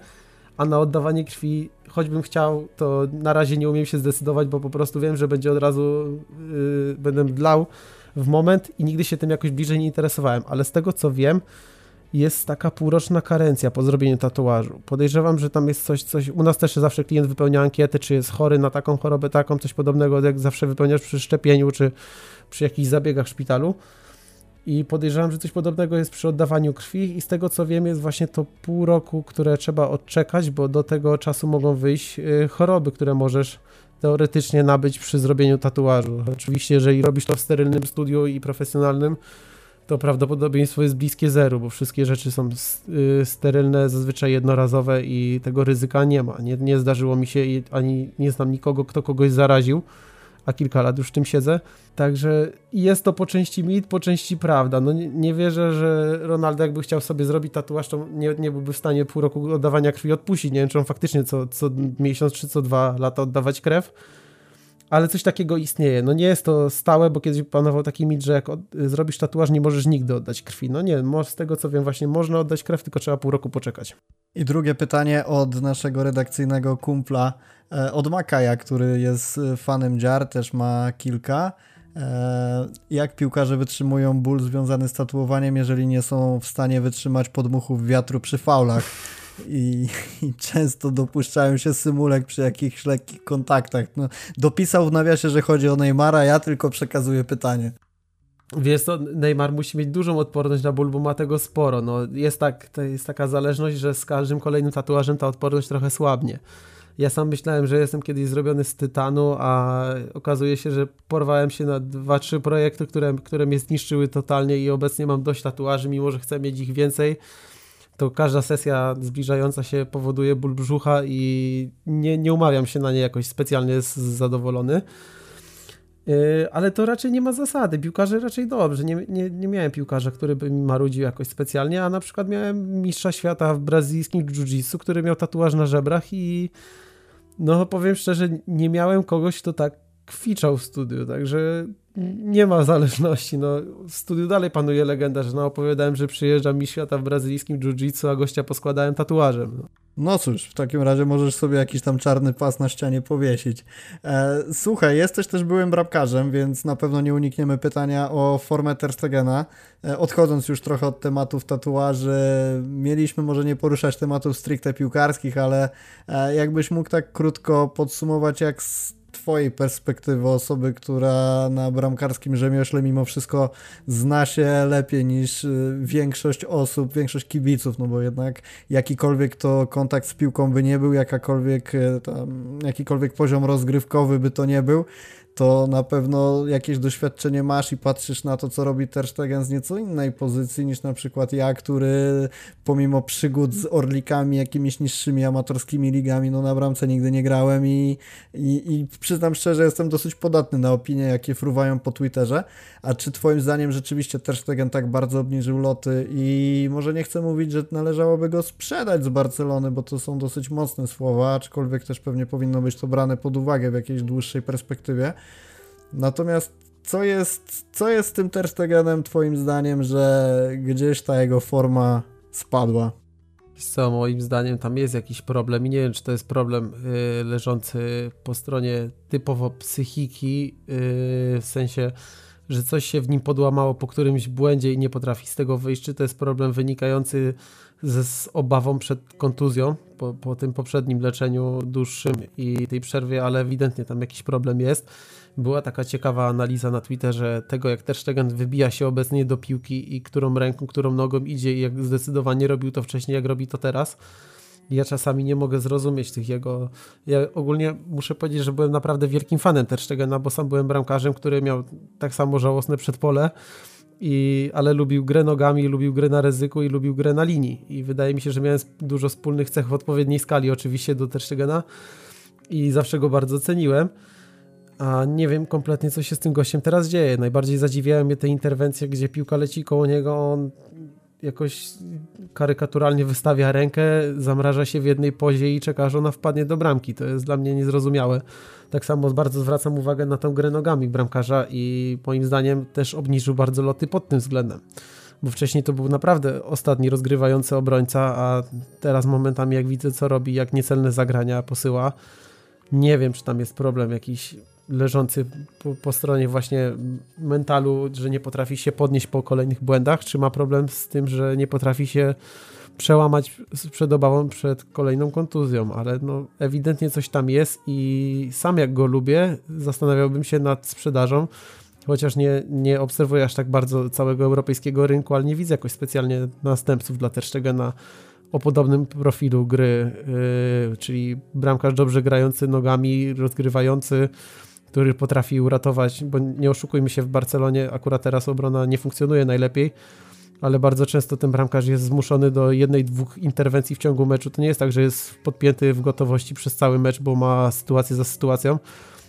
S2: a na oddawanie krwi, choćbym chciał, to na razie nie umiem się zdecydować, bo po prostu wiem, że będzie od razu, yy, będę mdlał w moment i nigdy się tym jakoś bliżej nie interesowałem, ale z tego co wiem, jest taka półroczna karencja po zrobieniu tatuażu. Podejrzewam, że tam jest coś, coś. U nas też zawsze klient wypełnia ankietę, czy jest chory na taką chorobę, taką, coś podobnego, jak zawsze wypełniasz przy szczepieniu, czy przy jakichś zabiegach w szpitalu. I podejrzewam, że coś podobnego jest przy oddawaniu krwi, i z tego co wiem, jest właśnie to pół roku, które trzeba odczekać, bo do tego czasu mogą wyjść y, choroby, które możesz teoretycznie nabyć przy zrobieniu tatuażu. Oczywiście, jeżeli robisz to w sterylnym studiu i profesjonalnym, to prawdopodobieństwo jest bliskie zeru, bo wszystkie rzeczy są y, sterylne, zazwyczaj jednorazowe i tego ryzyka nie ma. Nie, nie zdarzyło mi się ani nie znam nikogo, kto kogoś zaraził, a kilka lat już w tym siedzę. Także jest to po części mit, po części prawda. No nie, nie wierzę, że Ronaldo jakby chciał sobie zrobić tatuaż, to nie, nie byłby w stanie pół roku oddawania krwi odpuścić. Nie wiem, czy on faktycznie co, co miesiąc czy co dwa lata oddawać krew ale coś takiego istnieje. No nie jest to stałe, bo kiedyś panował taki mit, że jak zrobisz tatuaż, nie możesz nigdy oddać krwi. No nie, z tego co wiem, właśnie można oddać krew, tylko trzeba pół roku poczekać.
S1: I drugie pytanie od naszego redakcyjnego kumpla, e, od Makaja, który jest fanem dziar, też ma kilka. E, jak piłkarze wytrzymują ból związany z tatuowaniem, jeżeli nie są w stanie wytrzymać podmuchów wiatru przy faulach? I, i, często dopuszczają się symulek przy jakichś lekkich kontaktach. No, dopisał w nawiasie, że chodzi o Neymara, ja tylko przekazuję pytanie.
S2: Wiesz to Neymar musi mieć dużą odporność na ból, bo ma tego sporo. No, jest, tak, to jest taka zależność, że z każdym kolejnym tatuażem ta odporność trochę słabnie. Ja sam myślałem, że jestem kiedyś zrobiony z tytanu, a okazuje się, że porwałem się na dwa, trzy projekty, które, które mnie zniszczyły totalnie i obecnie mam dość tatuaży, mimo że chcę mieć ich więcej to każda sesja zbliżająca się powoduje ból brzucha i nie, nie umawiam się na nie jakoś specjalnie zadowolony. Yy, ale to raczej nie ma zasady. Piłkarze raczej dobrze. Nie, nie, nie miałem piłkarza, który by mi marudził jakoś specjalnie, a na przykład miałem mistrza świata w brazylijskim jiu-jitsu, który miał tatuaż na żebrach i no powiem szczerze, nie miałem kogoś, kto tak kwiczał w studiu, także nie ma zależności. No, w studiu dalej panuje legenda, że no, opowiadałem, że przyjeżdża mi świata w brazylijskim jiu-jitsu, a gościa poskładałem tatuażem. No.
S1: no. cóż, w takim razie możesz sobie jakiś tam czarny pas na ścianie powiesić. E, słuchaj, jesteś też byłym brabkarzem, więc na pewno nie unikniemy pytania o formę Terstegena. E, odchodząc już trochę od tematów tatuaży, mieliśmy może nie poruszać tematów stricte piłkarskich, ale e, jakbyś mógł tak krótko podsumować, jak Twojej perspektywy osoby, która na bramkarskim rzemiośle mimo wszystko zna się lepiej niż y, większość osób, większość kibiców, no bo jednak jakikolwiek to kontakt z piłką by nie był, jakakolwiek, y, tam, jakikolwiek poziom rozgrywkowy by to nie był, to na pewno jakieś doświadczenie masz i patrzysz na to, co robi Ter Stegen z nieco innej pozycji niż na przykład ja, który pomimo przygód z Orlikami, jakimiś niższymi amatorskimi ligami, no na bramce nigdy nie grałem i, i, i przyznam szczerze, jestem dosyć podatny na opinie, jakie fruwają po Twitterze. A czy twoim zdaniem rzeczywiście Ter Stegen tak bardzo obniżył loty i może nie chcę mówić, że należałoby go sprzedać z Barcelony, bo to są dosyć mocne słowa, aczkolwiek też pewnie powinno być to brane pod uwagę w jakiejś dłuższej perspektywie. Natomiast co jest, co jest z tym Terstegenem twoim zdaniem, że gdzieś ta jego forma spadła?
S2: Co, moim zdaniem tam jest jakiś problem i nie wiem, czy to jest problem yy, leżący po stronie typowo psychiki, yy, w sensie, że coś się w nim podłamało po którymś błędzie i nie potrafi z tego wyjść, czy to jest problem wynikający ze, z obawą przed kontuzją po, po tym poprzednim leczeniu dłuższym i tej przerwie, ale ewidentnie tam jakiś problem jest była taka ciekawa analiza na Twitterze tego, jak Ter Stegen wybija się obecnie do piłki i którą ręką, którą nogą idzie i jak zdecydowanie robił to wcześniej, jak robi to teraz. Ja czasami nie mogę zrozumieć tych jego... Ja ogólnie muszę powiedzieć, że byłem naprawdę wielkim fanem Ter Stegena, bo sam byłem bramkarzem, który miał tak samo żałosne przedpole, i, ale lubił grę nogami, lubił grę na ryzyku i lubił grę na linii. I wydaje mi się, że miałem dużo wspólnych cech w odpowiedniej skali oczywiście do Ter Stegena i zawsze go bardzo ceniłem a nie wiem kompletnie, co się z tym gościem teraz dzieje. Najbardziej zadziwiają mnie te interwencje, gdzie piłka leci koło niego, on jakoś karykaturalnie wystawia rękę, zamraża się w jednej pozie i czeka, że ona wpadnie do bramki. To jest dla mnie niezrozumiałe. Tak samo bardzo zwracam uwagę na tą grę nogami bramkarza i moim zdaniem też obniżył bardzo loty pod tym względem. Bo wcześniej to był naprawdę ostatni rozgrywający obrońca, a teraz momentami jak widzę co robi, jak niecelne zagrania posyła, nie wiem czy tam jest problem jakiś leżący po, po, stronie właśnie mentalu, że nie potrafi się podnieść po kolejnych błędach, czy ma problem z tym, że nie potrafi się przełamać przed obawą przed kolejną kontuzją, ale no ewidentnie coś tam jest i sam jak go lubię, zastanawiałbym się nad sprzedażą, chociaż nie, nie obserwuję aż tak bardzo całego europejskiego rynku, ale nie widzę jakoś specjalnie następców dla Terstegena o podobnym profilu gry, yy, czyli bramkarz dobrze grający nogami, rozgrywający, który potrafi uratować, bo nie oszukujmy się, w Barcelonie akurat teraz obrona nie funkcjonuje najlepiej, ale bardzo często ten bramkarz jest zmuszony do jednej, dwóch interwencji w ciągu meczu. To nie jest tak, że jest podpięty w gotowości przez cały mecz, bo ma sytuację za sytuacją,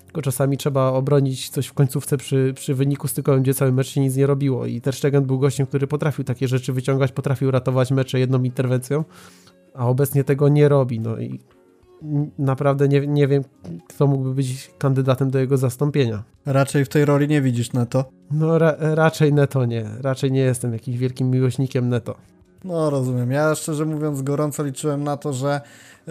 S2: tylko czasami trzeba obronić coś w końcówce przy, przy wyniku stykowym, gdzie cały mecz się nic nie robiło i Ter Stegen był gościem, który potrafił takie rzeczy wyciągać, potrafił ratować mecze jedną interwencją, a obecnie tego nie robi. No i naprawdę nie, nie wiem, kto mógłby być kandydatem do jego zastąpienia.
S1: Raczej w tej roli nie widzisz Neto?
S2: No ra raczej Neto nie. Raczej nie jestem jakimś wielkim miłośnikiem Neto.
S1: No rozumiem. Ja szczerze mówiąc gorąco liczyłem na to, że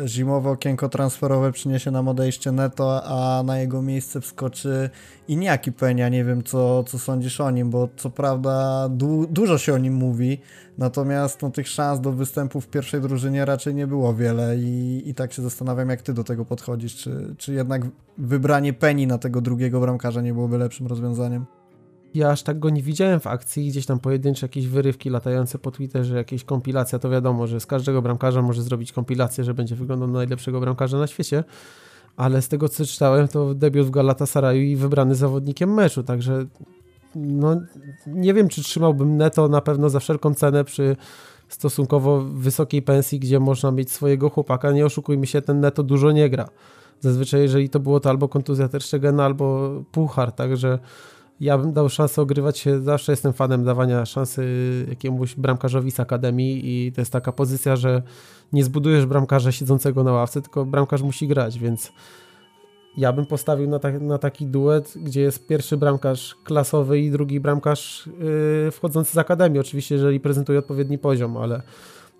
S1: zimowe okienko transferowe przyniesie nam odejście Neto, a na jego miejsce wskoczy Iniaki Penia. Nie wiem, co, co sądzisz o nim, bo co prawda du dużo się o nim mówi, natomiast no, tych szans do występu w pierwszej drużynie raczej nie było wiele i, i tak się zastanawiam, jak ty do tego podchodzisz. Czy, czy jednak wybranie Peni na tego drugiego bramkarza nie byłoby lepszym rozwiązaniem?
S2: Ja aż tak go nie widziałem w akcji, gdzieś tam pojedyncze jakieś wyrywki latające po Twitterze, jakieś kompilacja, to wiadomo, że z każdego bramkarza może zrobić kompilację, że będzie wyglądał na najlepszego bramkarza na świecie, ale z tego co czytałem, to debiut w Galatasaraju i wybrany zawodnikiem meczu, także no nie wiem, czy trzymałbym Neto na pewno za wszelką cenę przy stosunkowo wysokiej pensji, gdzie można mieć swojego chłopaka. Nie oszukujmy się, ten Neto dużo nie gra. Zazwyczaj, jeżeli to było to albo kontuzja Tersztegena, albo puchar, także ja bym dał szansę ogrywać się, zawsze jestem fanem dawania szansy jakiemuś bramkarzowi z akademii i to jest taka pozycja, że nie zbudujesz bramkarza siedzącego na ławce, tylko bramkarz musi grać, więc ja bym postawił na, ta, na taki duet, gdzie jest pierwszy bramkarz klasowy i drugi bramkarz yy, wchodzący z akademii, oczywiście jeżeli prezentuje odpowiedni poziom, ale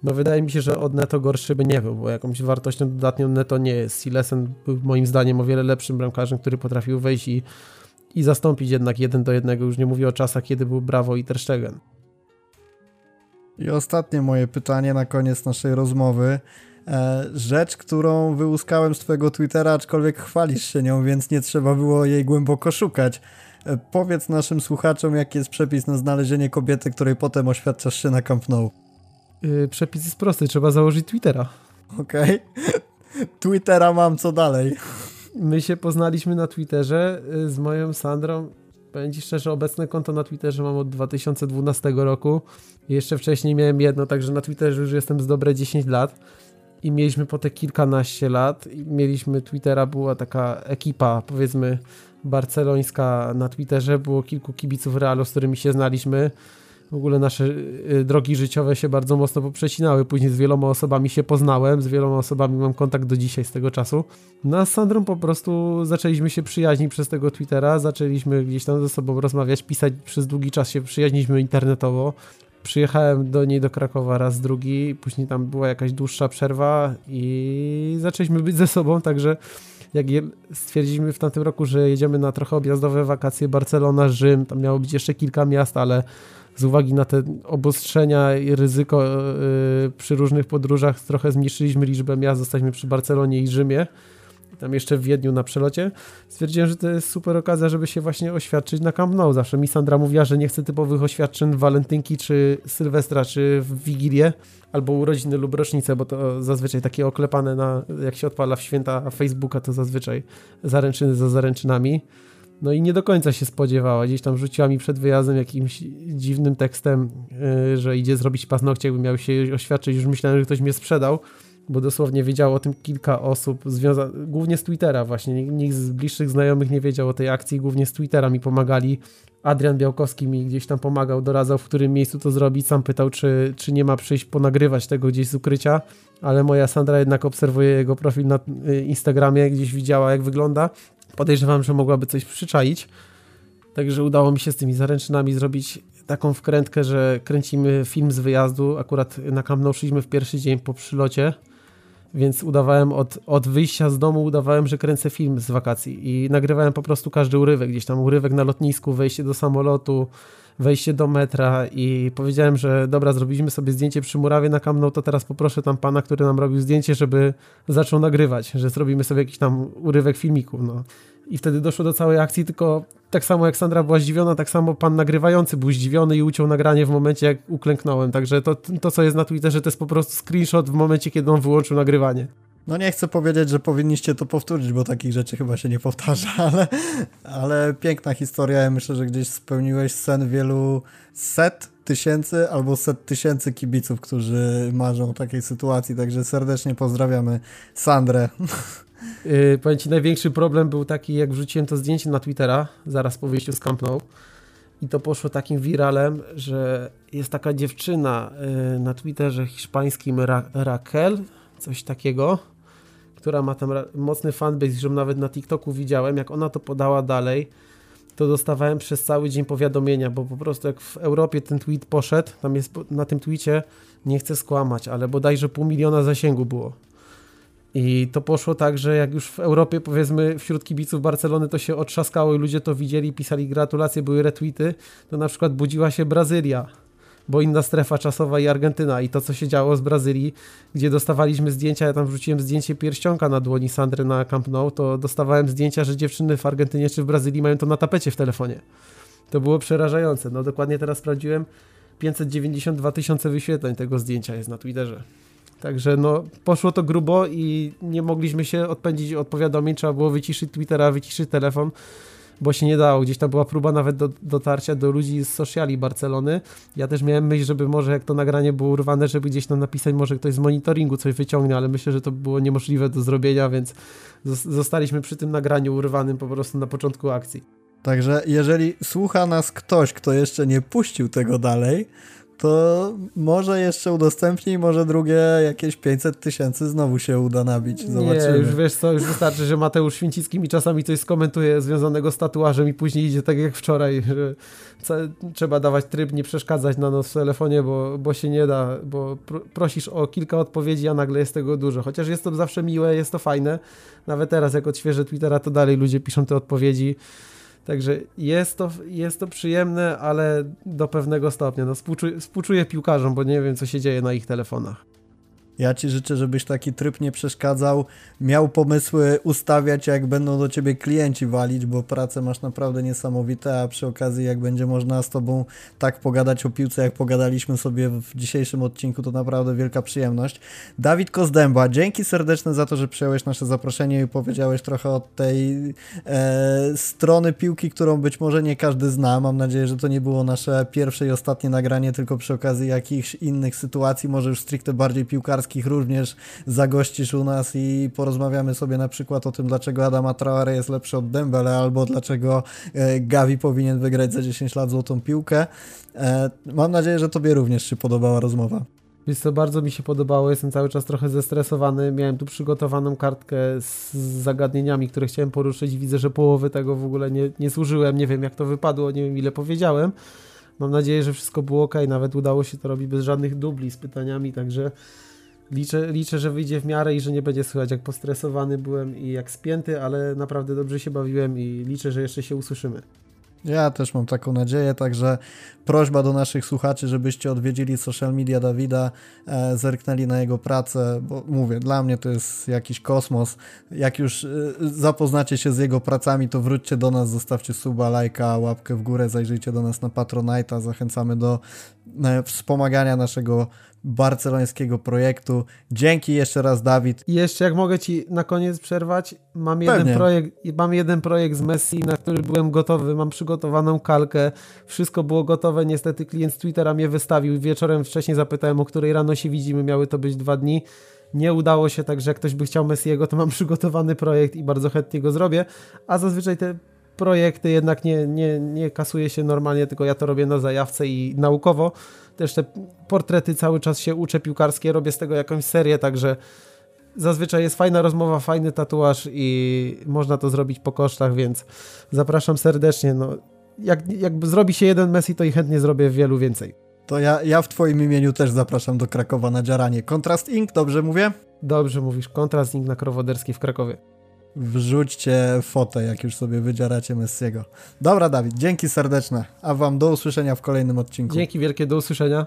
S2: no wydaje mi się, że od Neto gorszy by nie był, bo jakąś wartością dodatnią Neto nie jest. Silesen był moim zdaniem o wiele lepszym bramkarzem, który potrafił wejść i i zastąpić jednak jeden do jednego. Już nie mówię o czasach, kiedy był Brawo i Ter Stegen.
S1: I ostatnie moje pytanie na koniec naszej rozmowy. E, rzecz, którą wyłuskałem z twojego Twittera, aczkolwiek chwalisz się nią, więc nie trzeba było jej głęboko szukać. E, powiedz naszym słuchaczom, jaki jest przepis na znalezienie kobiety, której potem oświadczasz się na Camp Nou.
S2: Yy, przepis jest prosty, trzeba założyć Twittera.
S1: Okej. Okay. Twittera mam, co dalej?
S2: My się poznaliśmy na Twitterze y, z moją Sandrą. Powiem szczerze, obecne konto na Twitterze mam od 2012 roku. Jeszcze wcześniej miałem jedno, także na Twitterze już jestem z dobre 10 lat. I mieliśmy po te kilkanaście lat. Mieliśmy Twittera, była taka ekipa, powiedzmy, barcelońska na Twitterze. Było kilku kibiców Realu, z którymi się znaliśmy w ogóle nasze y, drogi życiowe się bardzo mocno poprzecinały. Później z wieloma osobami się poznałem, z wieloma osobami mam kontakt do dzisiaj z tego czasu. No a z Sandrą po prostu zaczęliśmy się przyjaźnić przez tego Twittera, zaczęliśmy gdzieś tam ze sobą rozmawiać, pisać przez długi czas się przyjaźniliśmy internetowo. Przyjechałem do niej do Krakowa raz, drugi, później tam była jakaś dłuższa przerwa i zaczęliśmy być ze sobą, także jak stwierdziliśmy w tamtym roku, że jedziemy na trochę objazdowe wakacje Barcelona, Rzym, tam miało być jeszcze kilka miast, ale z uwagi na te obostrzenia i ryzyko yy, przy różnych podróżach trochę zmniejszyliśmy liczbę miast, zostaliśmy przy Barcelonie i Rzymie, tam jeszcze w Wiedniu na przelocie. Stwierdziłem, że to jest super okazja, żeby się właśnie oświadczyć na Camp Nou. Zawsze mi Sandra mówiła, że nie chce typowych oświadczeń w walentynki, czy Sylwestra, czy w Wigilię, albo urodziny lub rocznice, bo to zazwyczaj takie oklepane na, jak się odpala w święta Facebooka, to zazwyczaj zaręczyny za zaręczynami. No i nie do końca się spodziewała. Gdzieś tam rzuciła mi przed wyjazdem jakimś dziwnym tekstem, yy, że idzie zrobić paznokcie, jakby miał się oświadczyć. Już myślałem, że ktoś mnie sprzedał, bo dosłownie wiedziało o tym kilka osób, związa- głównie z Twittera właśnie. Nikt z bliższych znajomych nie wiedział o tej akcji, głównie z Twittera mi pomagali. Adrian Białkowski mi gdzieś tam pomagał, doradzał, w którym miejscu to zrobić. Sam pytał, czy, czy nie ma przyjść ponagrywać tego gdzieś z ukrycia, ale moja Sandra jednak obserwuje jego profil na y, Instagramie, gdzieś widziała jak wygląda podejrzewam, że mogłaby coś przyczaić. Także udało mi się z tymi zaręczynami zrobić taką wkrętkę, że kręcimy film z wyjazdu. Akurat na Camp Nou szliśmy w pierwszy dzień po przylocie więc udawałem od, od wyjścia z domu, udawałem, że kręcę film z wakacji i nagrywałem po prostu każdy urywek, gdzieś tam urywek na lotnisku, wejście do samolotu, wejście do metra i powiedziałem, że dobra, zrobiliśmy sobie zdjęcie przy murawie na Nou, to teraz poproszę tam pana, który nam robił zdjęcie, żeby zaczął nagrywać, że zrobimy sobie jakiś tam urywek filmiku, no. I wtedy doszło do całej akcji, tylko tak samo jak Sandra była zdziwiona, tak samo pan nagrywający był zdziwiony i uciął nagranie w momencie, jak uklęknąłem. Także to, to co jest na Twitterze, to jest po prostu screenshot w momencie, kiedy on wyłączył nagrywanie.
S1: No nie chcę powiedzieć, że powinniście to powtórzyć, bo takich rzeczy chyba się nie powtarza, ale, ale piękna historia. Ja myślę, że gdzieś spełniłeś sen wielu set tysięcy albo set tysięcy kibiców, którzy marzą o takiej sytuacji. Także serdecznie pozdrawiamy Sandrę.
S2: Yy, powiem Ci, największy problem był taki, jak wrzuciłem to zdjęcie na Twittera, zaraz po wyjściu z Camp Nou, i to poszło takim wiralem, że jest taka dziewczyna yy, na Twitterze hiszpańskim Ra Raquel, coś takiego, która ma tam mocny fanbase, że nawet na TikToku widziałem, jak ona to podała dalej, to dostawałem przez cały dzień powiadomienia, bo po prostu jak w Europie ten tweet poszedł, tam jest na tym tweetie, nie chcę skłamać, ale bodajże pół miliona zasięgu było. I to poszło tak, że jak już w Europie, powiedzmy, wśród kibiców Barcelony to się otrzaskało i ludzie to widzieli, pisali gratulacje, były retweety, to na przykład budziła się Brazylia, bo inna strefa czasowa i Argentyna. I to, co się działo z Brazylii, gdzie dostawaliśmy zdjęcia, ja tam wrzuciłem zdjęcie pierścionka na dłoni Sandry na Camp Nou, to dostawałem zdjęcia, że dziewczyny w Argentynie czy w Brazylii mają to na tapecie w telefonie. To było przerażające. No dokładnie teraz sprawdziłem, 592 tysiące wyświetleń tego zdjęcia jest na Twitterze. Także no, poszło to grubo i nie mogliśmy się odpędzić od powiadomień, trzeba było wyciszyć Twittera, wyciszyć telefon, bo się nie dało. Gdzieś tam była próba nawet do, dotarcia do ludzi z sociali Barcelony. Ja też miałem myśl, żeby może jak to nagranie było urwane, żeby gdzieś tam napisać, może ktoś z monitoringu coś wyciągnie, ale myślę, że to było niemożliwe do zrobienia, więc zostaliśmy przy tym nagraniu urwanym po prostu na początku akcji.
S1: Także jeżeli słucha nas ktoś, kto jeszcze nie puścił tego dalej, to może jeszcze udostępnij, może drugie jakieś 500 tysięcy znowu się uda nabić. Zobaczymy.
S2: Nie, już wiesz co, już wystarczy, że Mateusz Święcicki mi czasami coś skomentuje związanego z tatuażem i później idzie tak jak wczoraj, że trzeba dawać tryb, nie przeszkadzać na nos w telefonie, bo, bo się nie da, bo prosisz o kilka odpowiedzi, a nagle jest tego dużo. Chociaż jest to zawsze miłe, jest to fajne. Nawet teraz, jak odświeżę Twittera, to dalej ludzie piszą te odpowiedzi. Także jest to, jest to przyjemne, ale do pewnego stopnia. No, współczuję, współczuję piłkarzom, bo nie wiem, co się dzieje na ich telefonach.
S1: Ja ci życzę, żebyś taki tryb nie przeszkadzał, miał pomysły ustawiać, jak będą do ciebie klienci walić, bo pracę masz naprawdę niesamowite, a przy okazji, jak będzie można z tobą tak pogadać o piłce, jak pogadaliśmy sobie w dzisiejszym odcinku, to naprawdę wielka przyjemność. Dawid Kozdęba, dzięki serdeczne za to, że przyjąłeś nasze zaproszenie i powiedziałeś trochę od tej e, strony piłki, którą być może nie każdy zna. Mam nadzieję, że to nie było nasze pierwsze i ostatnie nagranie, tylko przy okazji jakichś innych sytuacji, może już stricte bardziej piłkarskich również zagościsz u nas i porozmawiamy sobie na przykład o tym, dlaczego Adama Traore jest lepszy od Dembele, albo dlaczego e, Gavi powinien wygrać za 10 lat złotą piłkę. E, mam nadzieję, że Tobie również się podobała rozmowa.
S2: Więc to bardzo mi się podobało, jestem cały czas trochę zestresowany. Miałem tu przygotowaną kartkę z zagadnieniami, które chciałem poruszyć. Widzę, że połowy tego w ogóle nie, nie służyłem. Nie wiem, jak to wypadło, nie wiem, ile powiedziałem. Mam nadzieję, że wszystko było ok. Nawet udało się to robić bez żadnych dubli z pytaniami, także Liczę, liczę, że wyjdzie w miarę i że nie będzie słychać, jak postresowany byłem i jak spięty, ale naprawdę dobrze się bawiłem i liczę, że jeszcze się usłyszymy.
S1: Ja też mam taką nadzieję, także prośba do naszych słuchaczy, żebyście odwiedzili social media Dawida, e, zerknęli na jego pracę, bo mówię, dla mnie to jest jakiś kosmos. Jak już e, zapoznacie się z jego pracami, to wróćcie do nas, zostawcie suba, lajka, łapkę w górę, zajrzyjcie do nas na Patronite'a, zachęcamy do e, wspomagania naszego barcelońskiego projektu. Dzięki jeszcze raz, Dawid.
S2: I jeszcze, jak mogę Ci na koniec przerwać, mam jeden, projekt, mam jeden projekt z Messi, na który byłem gotowy, mam przygotowaną kalkę, wszystko było gotowe, niestety klient z Twittera mnie wystawił, wieczorem wcześniej zapytałem, o której rano się widzimy, miały to być dwa dni. Nie udało się, także jak ktoś by chciał Messiego, to mam przygotowany projekt i bardzo chętnie go zrobię, a zazwyczaj te projekty jednak nie, nie, nie kasuje się normalnie, tylko ja to robię na zajawce i naukowo. Też te portrety cały czas się uczę piłkarskie, robię z tego jakąś serię, także zazwyczaj jest fajna rozmowa, fajny tatuaż i można to zrobić po kosztach, więc zapraszam serdecznie. No, jak, jakby zrobi się jeden Messi, to i chętnie zrobię wielu więcej.
S1: To ja, ja w Twoim imieniu też zapraszam do Krakowa na dziaranie. Kontrast Inc., dobrze mówię?
S2: Dobrze mówisz, kontrast na Krowoderskiej w Krakowie.
S1: Wrzućcie fotę, jak już sobie wydzieracie Messiego. Dobra, Dawid, dzięki serdeczne. A wam do usłyszenia w kolejnym odcinku.
S2: Dzięki wielkie, do usłyszenia.